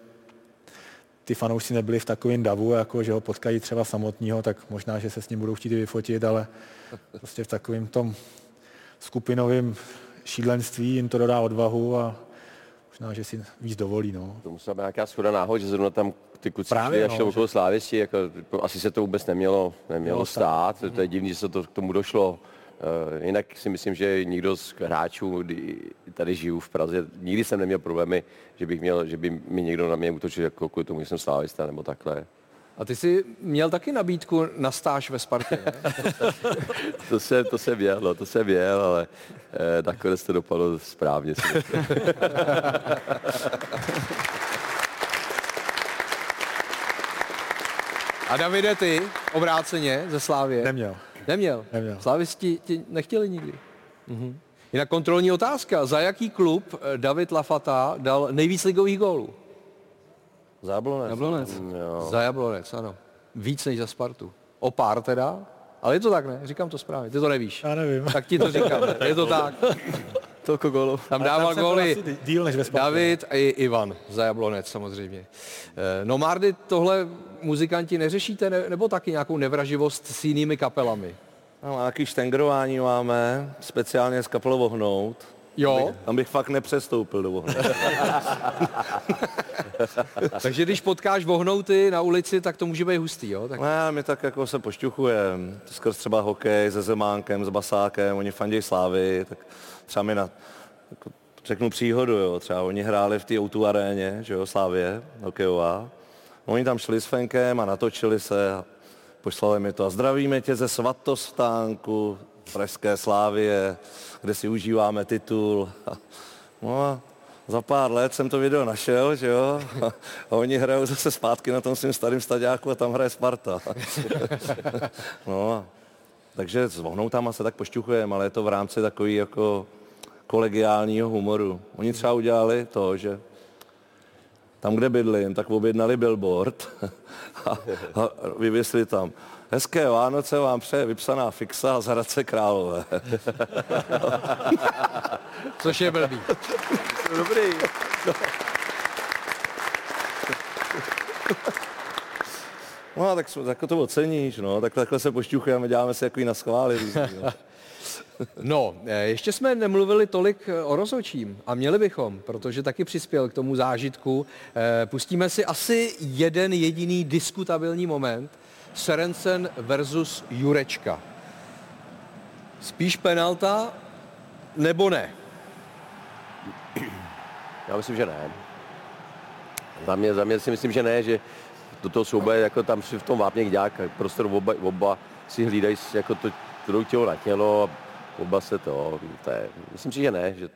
ty fanoušci nebyli v takovém davu, jako že ho potkají třeba samotního, tak možná, že se s ním budou chtít vyfotit, ale prostě v takovém tom skupinovým šílenství jim to dodá odvahu a možná, že si víc dovolí. No. To musela být nějaká schoda náhod, že zrovna tam ty kluci Právě, Právě, no, okolo že- slávěsti, jako, asi se to vůbec nemělo, nemělo Mělo stát. stát. To je divný, že se to k tomu došlo. Uh, jinak si myslím, že nikdo z hráčů, kdy tady žiju v Praze, nikdy jsem neměl problémy, že bych měl, že by mi někdo na mě útočil jako kvůli tomu, že jsem slávista nebo takhle. A ty jsi měl taky nabídku na stáž ve Spartě, ne? To se, to se měl, no, to se měl, ale eh, nakonec to dopadlo správně. A Davide, ty obráceně ze Slávě? Neměl. Neměl? Neměl. Slávisti ti nechtěli nikdy? Mhm. Jinak kontrolní otázka. Za jaký klub eh, David Lafata dal nejvíc ligových gólů? Za Jablonec. Jablonec. Jo. Za Jablonec, ano. Víc než za Spartu. O pár teda, ale je to tak, ne? Říkám to správně. Ty to nevíš. Já nevím. Tak ti to říkám. je to tak. Tolko gólů. Tam dával tam byl góly díl než ve Spartě. David a i Ivan za Jablonec samozřejmě. Eh, No Mardy, tohle muzikanti neřešíte, ne, nebo taky nějakou nevraživost s jinými kapelami? No, nějaký štengrování máme, speciálně s kapelou Vohnout. Jo. Tam bych, tam bych fakt nepřestoupil do Vohnout. Takže když potkáš vohnouty na ulici, tak to může být hustý, jo? Tak... Ne, my tak jako se pošťuchujeme. Skrz třeba hokej se Zemánkem, s Basákem, oni fandí Slávy, tak třeba mi na, jako, řeknu příhodu, jo, třeba oni hráli v té O2 aréně, že jo, Slávě, hokejová. Oni tam šli s Fenkem a natočili se a poslali mi to. A zdravíme tě ze svatostánku Pražské Slávie, kde si užíváme titul. No a za pár let jsem to video našel, že jo, a oni hrajou zase zpátky na tom svým starým staďáku a tam hraje Sparta. no takže s vohnoutama se tak pošťuchujeme, ale je to v rámci takový jako kolegiálního humoru. Oni třeba udělali to, že tam, kde bydlím, tak objednali billboard a, a tam Hezké Vánoce vám přeje vypsaná fixa z Hradce Králové. Což je blbý. Dobrý. No, tak, jsme- tak to oceníš, no, tak takhle se pošťuchujeme, děláme si takový naschvály různý, no. No, ještě jsme nemluvili tolik eh, o rozhodčím a měli bychom, protože taky přispěl k tomu zážitku. Eh, Pustíme si asi jeden jediný diskutabilní moment. Serencen versus Jurečka. Spíš penalta nebo ne? Já myslím, že ne. Za mě, za mě si myslím, že ne, že do toho souboje, jako tam si v tom vápně dělá prostor oba, oba si hlídají jako to, to tělo na tělo a oba se to, to je, myslím si, že ne, že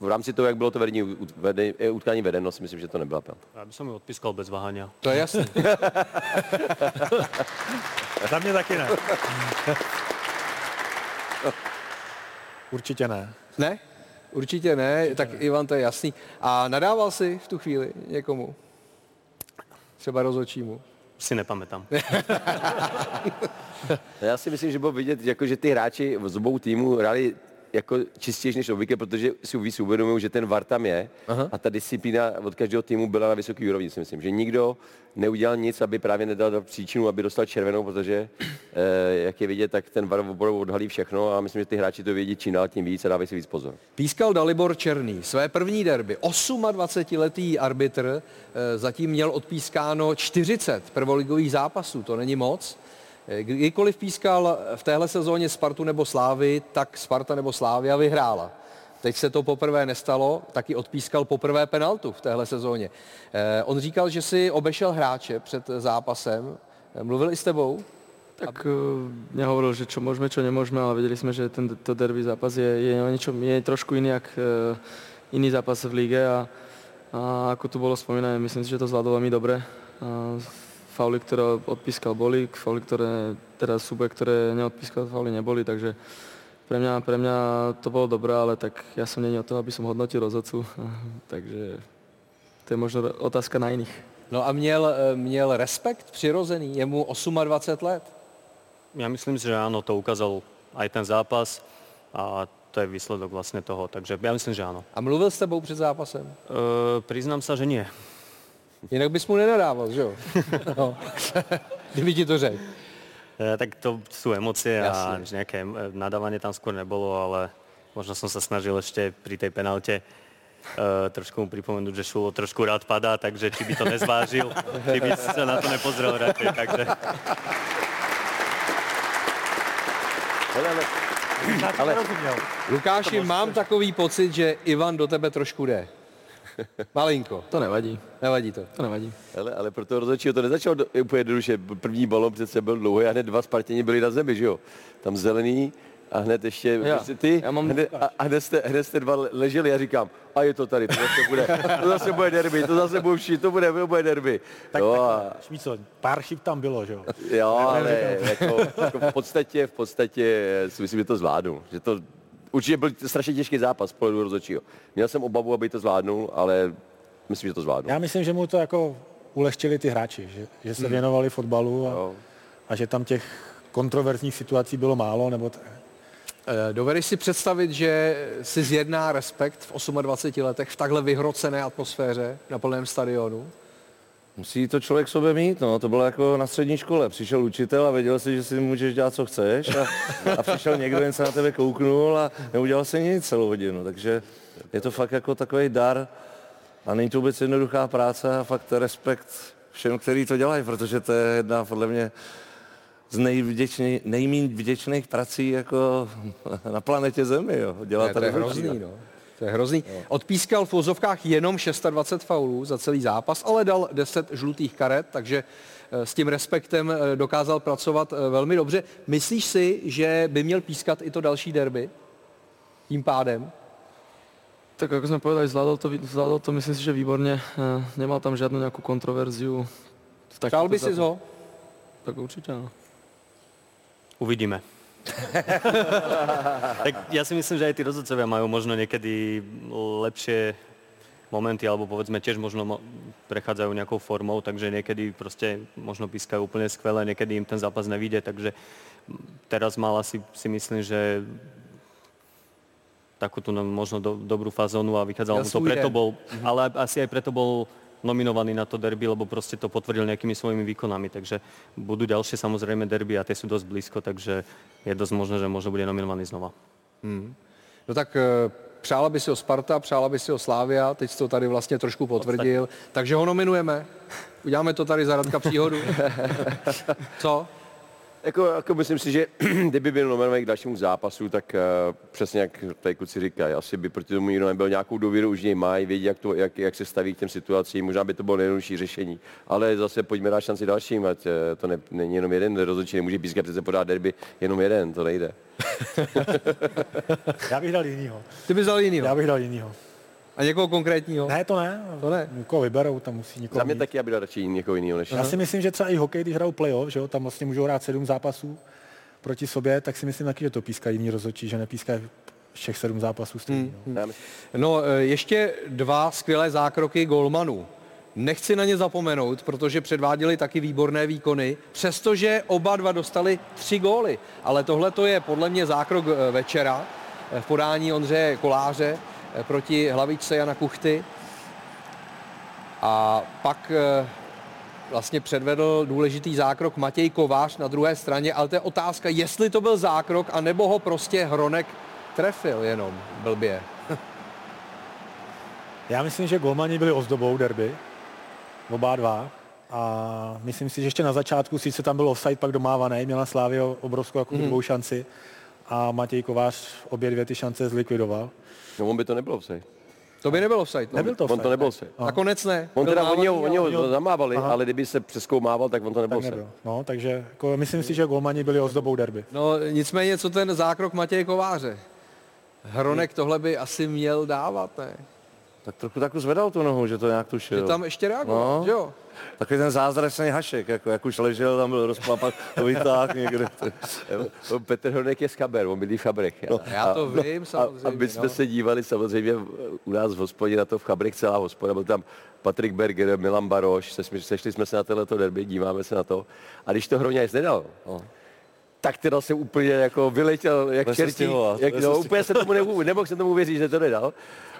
v rámci toho, jak bylo to vedení, vedení, utkání vedeno, si myslím, že to nebyla penalta. Já bych som ju odpískal bez váhania. To je jasné. Za mě taky ne. Určitě ne. Ne? Určitě ne, tak Ivan, to je jasný. A nadával si v tu chvíli někomu? Třeba rozhodčímu? Si nepamätám. Já si myslím, že bylo vidět, jako, že ty hráči z obou týmů hráli jako čistější než obvykle, protože si víc uvědomují, že ten VAR tam je Aha. a ta disciplína od každého týmu byla na vysoké úrovni, si myslím. Že nikdo neudělal nic, aby právě nedal do příčinu, aby dostal červenou, protože, eh, jak je vidět, tak ten VAR opravdu odhalí všechno a myslím, že ty hráči to vědí čím dál tím víc a dávají si víc pozor. Pískal Dalibor Černý své první derby. 28-letý arbitr eh, zatím měl odpískáno 40 prvoligových zápasů, to není moc. Eh, Kdykoliv pískal v téhle sezóně Spartu nebo Slávy, tak Sparta nebo Slávia vyhrála. Teď se to poprvé nestalo, taky odpískal poprvé penaltu v téhle sezóně. Eh, On říkal, že si obešel hráče před zápasem. Eh, Mluvil i s tebou? Tak nehovoril, že čo môžeme, čo nemôžeme, ale vedeli sme, že tento derby zápas je, je, niečom, je trošku iný, jak iný zápas v líge a, a ako tu bolo spomínané, myslím si, že to zvládol veľmi dobre. Fauly, ktoré odpískal, boli, fauly, ktoré, teda súboje, ktoré neodpískal, fauly neboli, takže pre mňa, pre mňa to bolo dobré, ale tak ja som není o toho, aby som hodnotil rozhodcu, takže to je možno otázka na iných. No a měl, eh, měl respekt přirozený, je mu 28 let. Ja myslím si, že áno, to ukázal aj ten zápas a to je výsledok vlastne toho. Takže ja myslím, že áno. A mluvil s tebou před zápasem? E, priznám sa, že nie. Jinak bys mu nenadával, že jo? No. Kdyby ti to řekl. E, tak to sú emócie a Jasne. nejaké em- nadávanie tam skôr nebolo, ale možno som sa snažil ešte pri tej penalte uh, trošku mu pripomenúť, že Šulo trošku rád padá, takže či by to nezvážil, či by sa na to nepozrel radšej, takže... Ale Lukáši, mám takový pocit, že Ivan do tebe trošku jde. Malinko. To nevadí. Nevadí to. To nevadí. Ale, ale pro toho rozhodčího to nezačalo do- úplně jednoduše. První balon přece byl dlouhý a hned dva Spartěni byli na zemi, že jo? Tam zelený a hned ještě Já. prostě ty Já mám hned, a, a hned, jste, hned jste dva leželi a říkám, a je to tady, to zase bude, to zase bude derby, to zase bude vší, to bude, to bude derby. Tak, no, tak Šmíco, pár chyb tam bylo, že jo? jo, ale jako, jako, v podstatě, v podstatě si myslím, že to zvládnu. Že to určitě byl strašně těžký zápas z pohledu rozhodčího. Měl jsem obavu, aby to zvládnul, ale myslím, že to zvládnu. Já myslím, že mu to jako ulehčili ty hráči, že, že se Hmm. věnovali fotbalu a, a že tam těch kontroverzních situací bylo málo, nebo t- Eh, Dovedeš si představit, že si zjedná respekt v 28 letech v takhle vyhrocené atmosféře na plném stadionu? Musí to člověk sobě mít, no. To bylo jako na střední škole. Přišel učitel a věděl si, že si můžeš dělat, co chceš. A, a přišel někdo, jen se na tebe kouknul a neudělal se nic celou hodinu. Takže je to fakt jako takový dar a není to vůbec jednoduchá práce a fakt respekt všem, kteří to dělají, protože to je jedna podle mě z nejvděčnej, nejméně vděčných prací jako na planetě Zemi. Jo. Dělat Ne, to je hrozný, no. To je hrozný. Odpískal v vozovkách jenom 620 faulů za celý zápas, ale dal 10 žlutých karet, takže eh, s tím respektem eh, dokázal pracovat eh, velmi dobře. Myslíš si, že by měl pískat i to další derby? Tím pádem? Tak ako sme povedali, zvládol to, zvládol to myslím si, že výborne. Eh, Nemal tam žiadnu nejakú kontroverziu. Přál by si ho? Tak určite áno. Uvidíme. tak ja si myslím, že aj tí rozhodcovia majú možno niekedy lepšie momenty, alebo povedzme tiež možno mo- prechádzajú nejakou formou, takže niekedy proste možno pískajú úplne skvelé, niekedy im ten zápas nevíde, takže teraz mal asi si myslím, že takúto no, možno do, dobrú fazónu a vychádzalo Ja mu to, preto bol, ale asi aj preto bol nominovaný na to derby, lebo proste to potvrdil nejakými svojimi výkonami. Takže budú ďalšie samozrejme derby a tie sú dosť blízko, takže je dosť možné, že možno bude nominovaný znova. Hmm. No tak eh, přála by si ho Sparta, přála by si ho Slávia, teď jsi to tady vlastně trošku potvrdil, takže ho nominujeme. Uděláme to tady za Radka příhodu. Co? Jako, jako myslím si, že kdyby byl nominovaný k dalšímu zápasu, tak uh, přesně jak tady kluci říkají, asi by proti tomu nikdo nebyl nějakou důvěru, už něj mají, vědí, jak, to, jak, jak se staví k těm situacím, možná by to bylo nejjednodušší řešení. Ale zase pojďme dát šanci dalším, ať eh, to ne, není jenom jeden rozhodčí, nemůže pískat přece podát derby jenom jeden, to nejde. Já bych dal jinýho. Ty bys dal jinýho? Já bych dal jinýho. A někoho konkrétního? Ne, to ne. To ne. Někoho vyberou, tam musí někoho Za mě mít. taky, aby radši někoho jiného než Já si myslím, že třeba i hokej, když hrajou playoff, že jo, tam vlastně můžou hrát sedm zápasů proti sobě, tak si myslím taky, že to pískají jiní rozhodčí, že nepískají všech sedm zápasů stejně. No. No, eh, ještě dva skvělé zákroky golmanů. Nechci na ně zapomenout, protože předváděli taky výborné výkony, přestože oba dva dostali tři góly. Ale tohle to je podle mě zákrok eh, večera eh, v podání Ondřeje Koláře proti hlavičce Jana Kuchty. A pak eh, vlastně předvedl důležitý zákrok Matěj Kovář na druhé straně, ale to je otázka, jestli to byl zákrok, anebo ho prostě Hronek trefil jenom blbě. Já myslím, že golmani byli ozdobou derby, oba dva. A myslím si, že ještě na začátku, sice tam byl offside, pak domávaný, měla Slávě obrovskou jako druhou šanci a Matěj Kovář obě dvě ty šance zlikvidoval. No on by to nebylo offside. To by nebyl offside. No. Nebyl to On to offside, nebyl ne? offside. Aha. Nakonec ne. On teda oni ho, oni ho ale- zamávali, Aha. ale kdyby se přeskoumával, tak on to nebyl Tak offside. nebyl. No, takže jako, myslím si, že golmani byli ozdobou derby. No nicméně, co ten zákrok Matěje Kováře? Hronek tohle by asi měl dávat, ne? Tak trochu tak zvedal tu nohu, že to nějak tušil. Že tam ještě reagoval, No. že jo? Takový ten zázračný hašek, jako jak už ležel, tam byl rozplapat, to vytáhl někde. On Petr Hronek je z Chaber, on bydlí v Chabrech. No, já to vím, a, samozřejmě, a my jsme no. se dívali samozřejmě u nás v hospodě na to v Chabrech celá hospoda, byl tam Patrik Berger, Milan Baroš, se, sešli jsme se na tohleto derby, díváme se na to. A když to Hroňajs nedal, no, tak teda jsem úplně jako vyletěl jak se čertí. Jak, no, se úplně se tomu nemohl, nemohl jsem tomu uvěřit, že to nedal.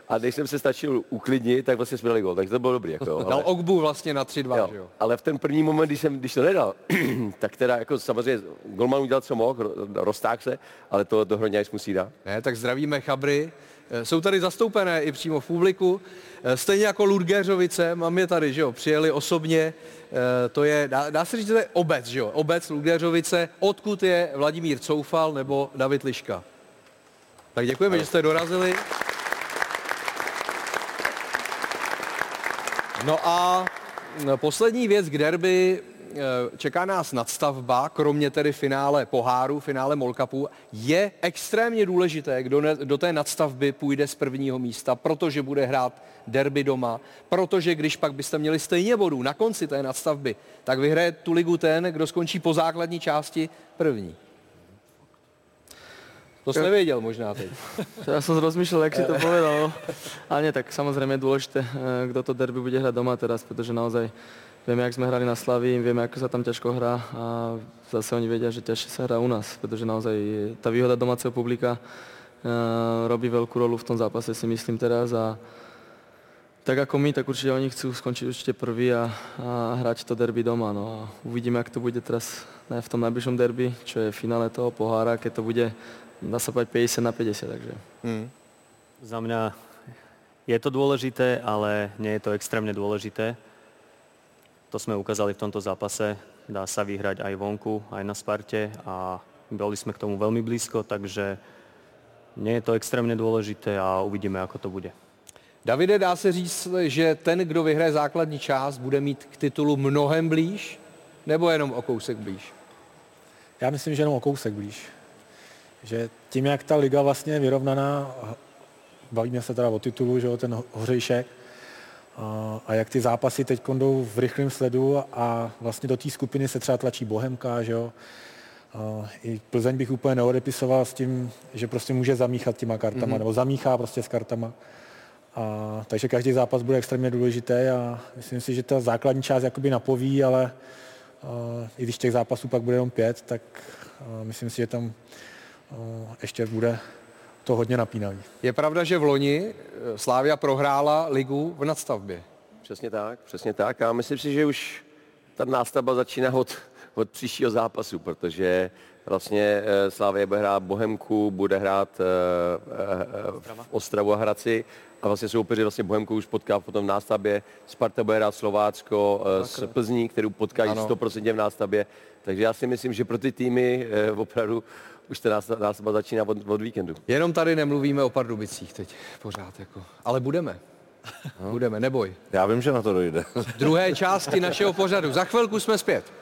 A když jsem se stačil uklidnit, tak vlastně jsme dali gol, tak to bylo dobrý. Jako, jo, Dal Ogbu vlastně na 3-2, jo, jo? ale v ten první moment, když, jsem, když to nedal, tak teda jako samozřejmě golman udělal, co mohl, ro- roztáhl se, ale to, to Hroňajs musí dát. Ne, tak zdravíme Chabry. Eh, Jsou tady zastoupené i přímo v publiku. Eh, Stejně jako Ludgeřovice, mám je tady, že jo, přijeli osobně. Eh, To je, dá, dá se říct, že to je obec, že jo, obec Ludgeřovice, odkud je Vladimír Coufal nebo David Liška. Tak děkujeme, že jste dorazili. No a poslední věc k derby. Eh, Čeká nás nadstavba, kromě tedy finále poháru, finále Molkapu. Je extrémně důležité, kdo ne, do té nadstavby půjde z prvního místa, protože bude hrát derby doma, protože když pak byste měli stejně bodů na konci té nadstavby, tak vyhraje tu ligu ten, kdo skončí po základní části první. To jsi nevěděl možná teď. Ja som rozmýšľal, jak si to povedal. no. Ale nie, tak samozrejme je dôležité, eh, kto to derby bude hrať doma teraz, pretože naozaj vieme, jak sme hrali na Slavii, vieme, ako sa tam ťažko hrá a zase oni vedia, že ťažšie sa hrá u nás, pretože naozaj tá výhoda domáceho publika eh, robí veľkú rolu v tom zápase, si myslím teraz a tak ako my, tak určite oni chcú skončiť určite prvý a, a hrať to derby doma. No a uvidíme, jak to bude teraz ne, v tom najbližšom derby, čo je finále toho pohára, keď to bude, dá sa povedať, 50 na 50, takže. Hmm. Za mňa je to dôležité, ale nie je to extrémne dôležité. To sme ukázali v tomto zápase. Dá sa vyhrať aj vonku, aj na Sparte a boli sme k tomu veľmi blízko, takže nie je to extrémne dôležité a uvidíme, ako to bude. Davide, dá se říct, že ten, kdo vyhraje základní část, bude mít k titulu mnohem blíž, nebo jenom o kousek blíž? Já myslím, že jenom o kousek blíž. Že tím, jak ta liga vlastně je vyrovnaná, bavíme se teda o titulu, že jo, ten hořejšek, a, jak ty zápasy teď jdou v rychlém sledu a vlastně do té skupiny se třeba tlačí Bohemka, že jo. A I Plzeň bych úplně neodepisoval s tím, že prostě může zamíchat těma kartama, Mhm. mm-hmm. nebo zamíchá prostě s kartama. A, takže každý zápas bude extrémně důležitý a myslím si, že ta základní část jakoby napoví, ale a, i když těch zápasů pak bude jenom pět, tak a, myslím si, že tam a, ještě bude to hodně napínavý. Je pravda, že v loni eh, Slávia prohrála ligu v nadstavbě. Přesně tak, přesně tak. A myslím si, že už ta nástavba začíná od, od příštího zápasu, protože vlastně eh, Slávě bude hrát Bohemku, bude hrát eh, eh, v Ostravu a Hradci a vlastně soupeři vlastně Bohemku už potká potom v nástavbě, Sparta bude hrát Slovácko s Plzní, kterou potkají Ano. 100% v nástavbě. Takže já si myslím, že pro ty týmy eh, opravdu už ta násta- nástavba začíná od, od víkendu. Jenom tady nemluvíme o Pardubicích teď pořád. Jako. Ale budeme. Budeme, neboj. Já vím, že na to dojde. Druhé části našeho pořadu. Za chvilku jsme zpět.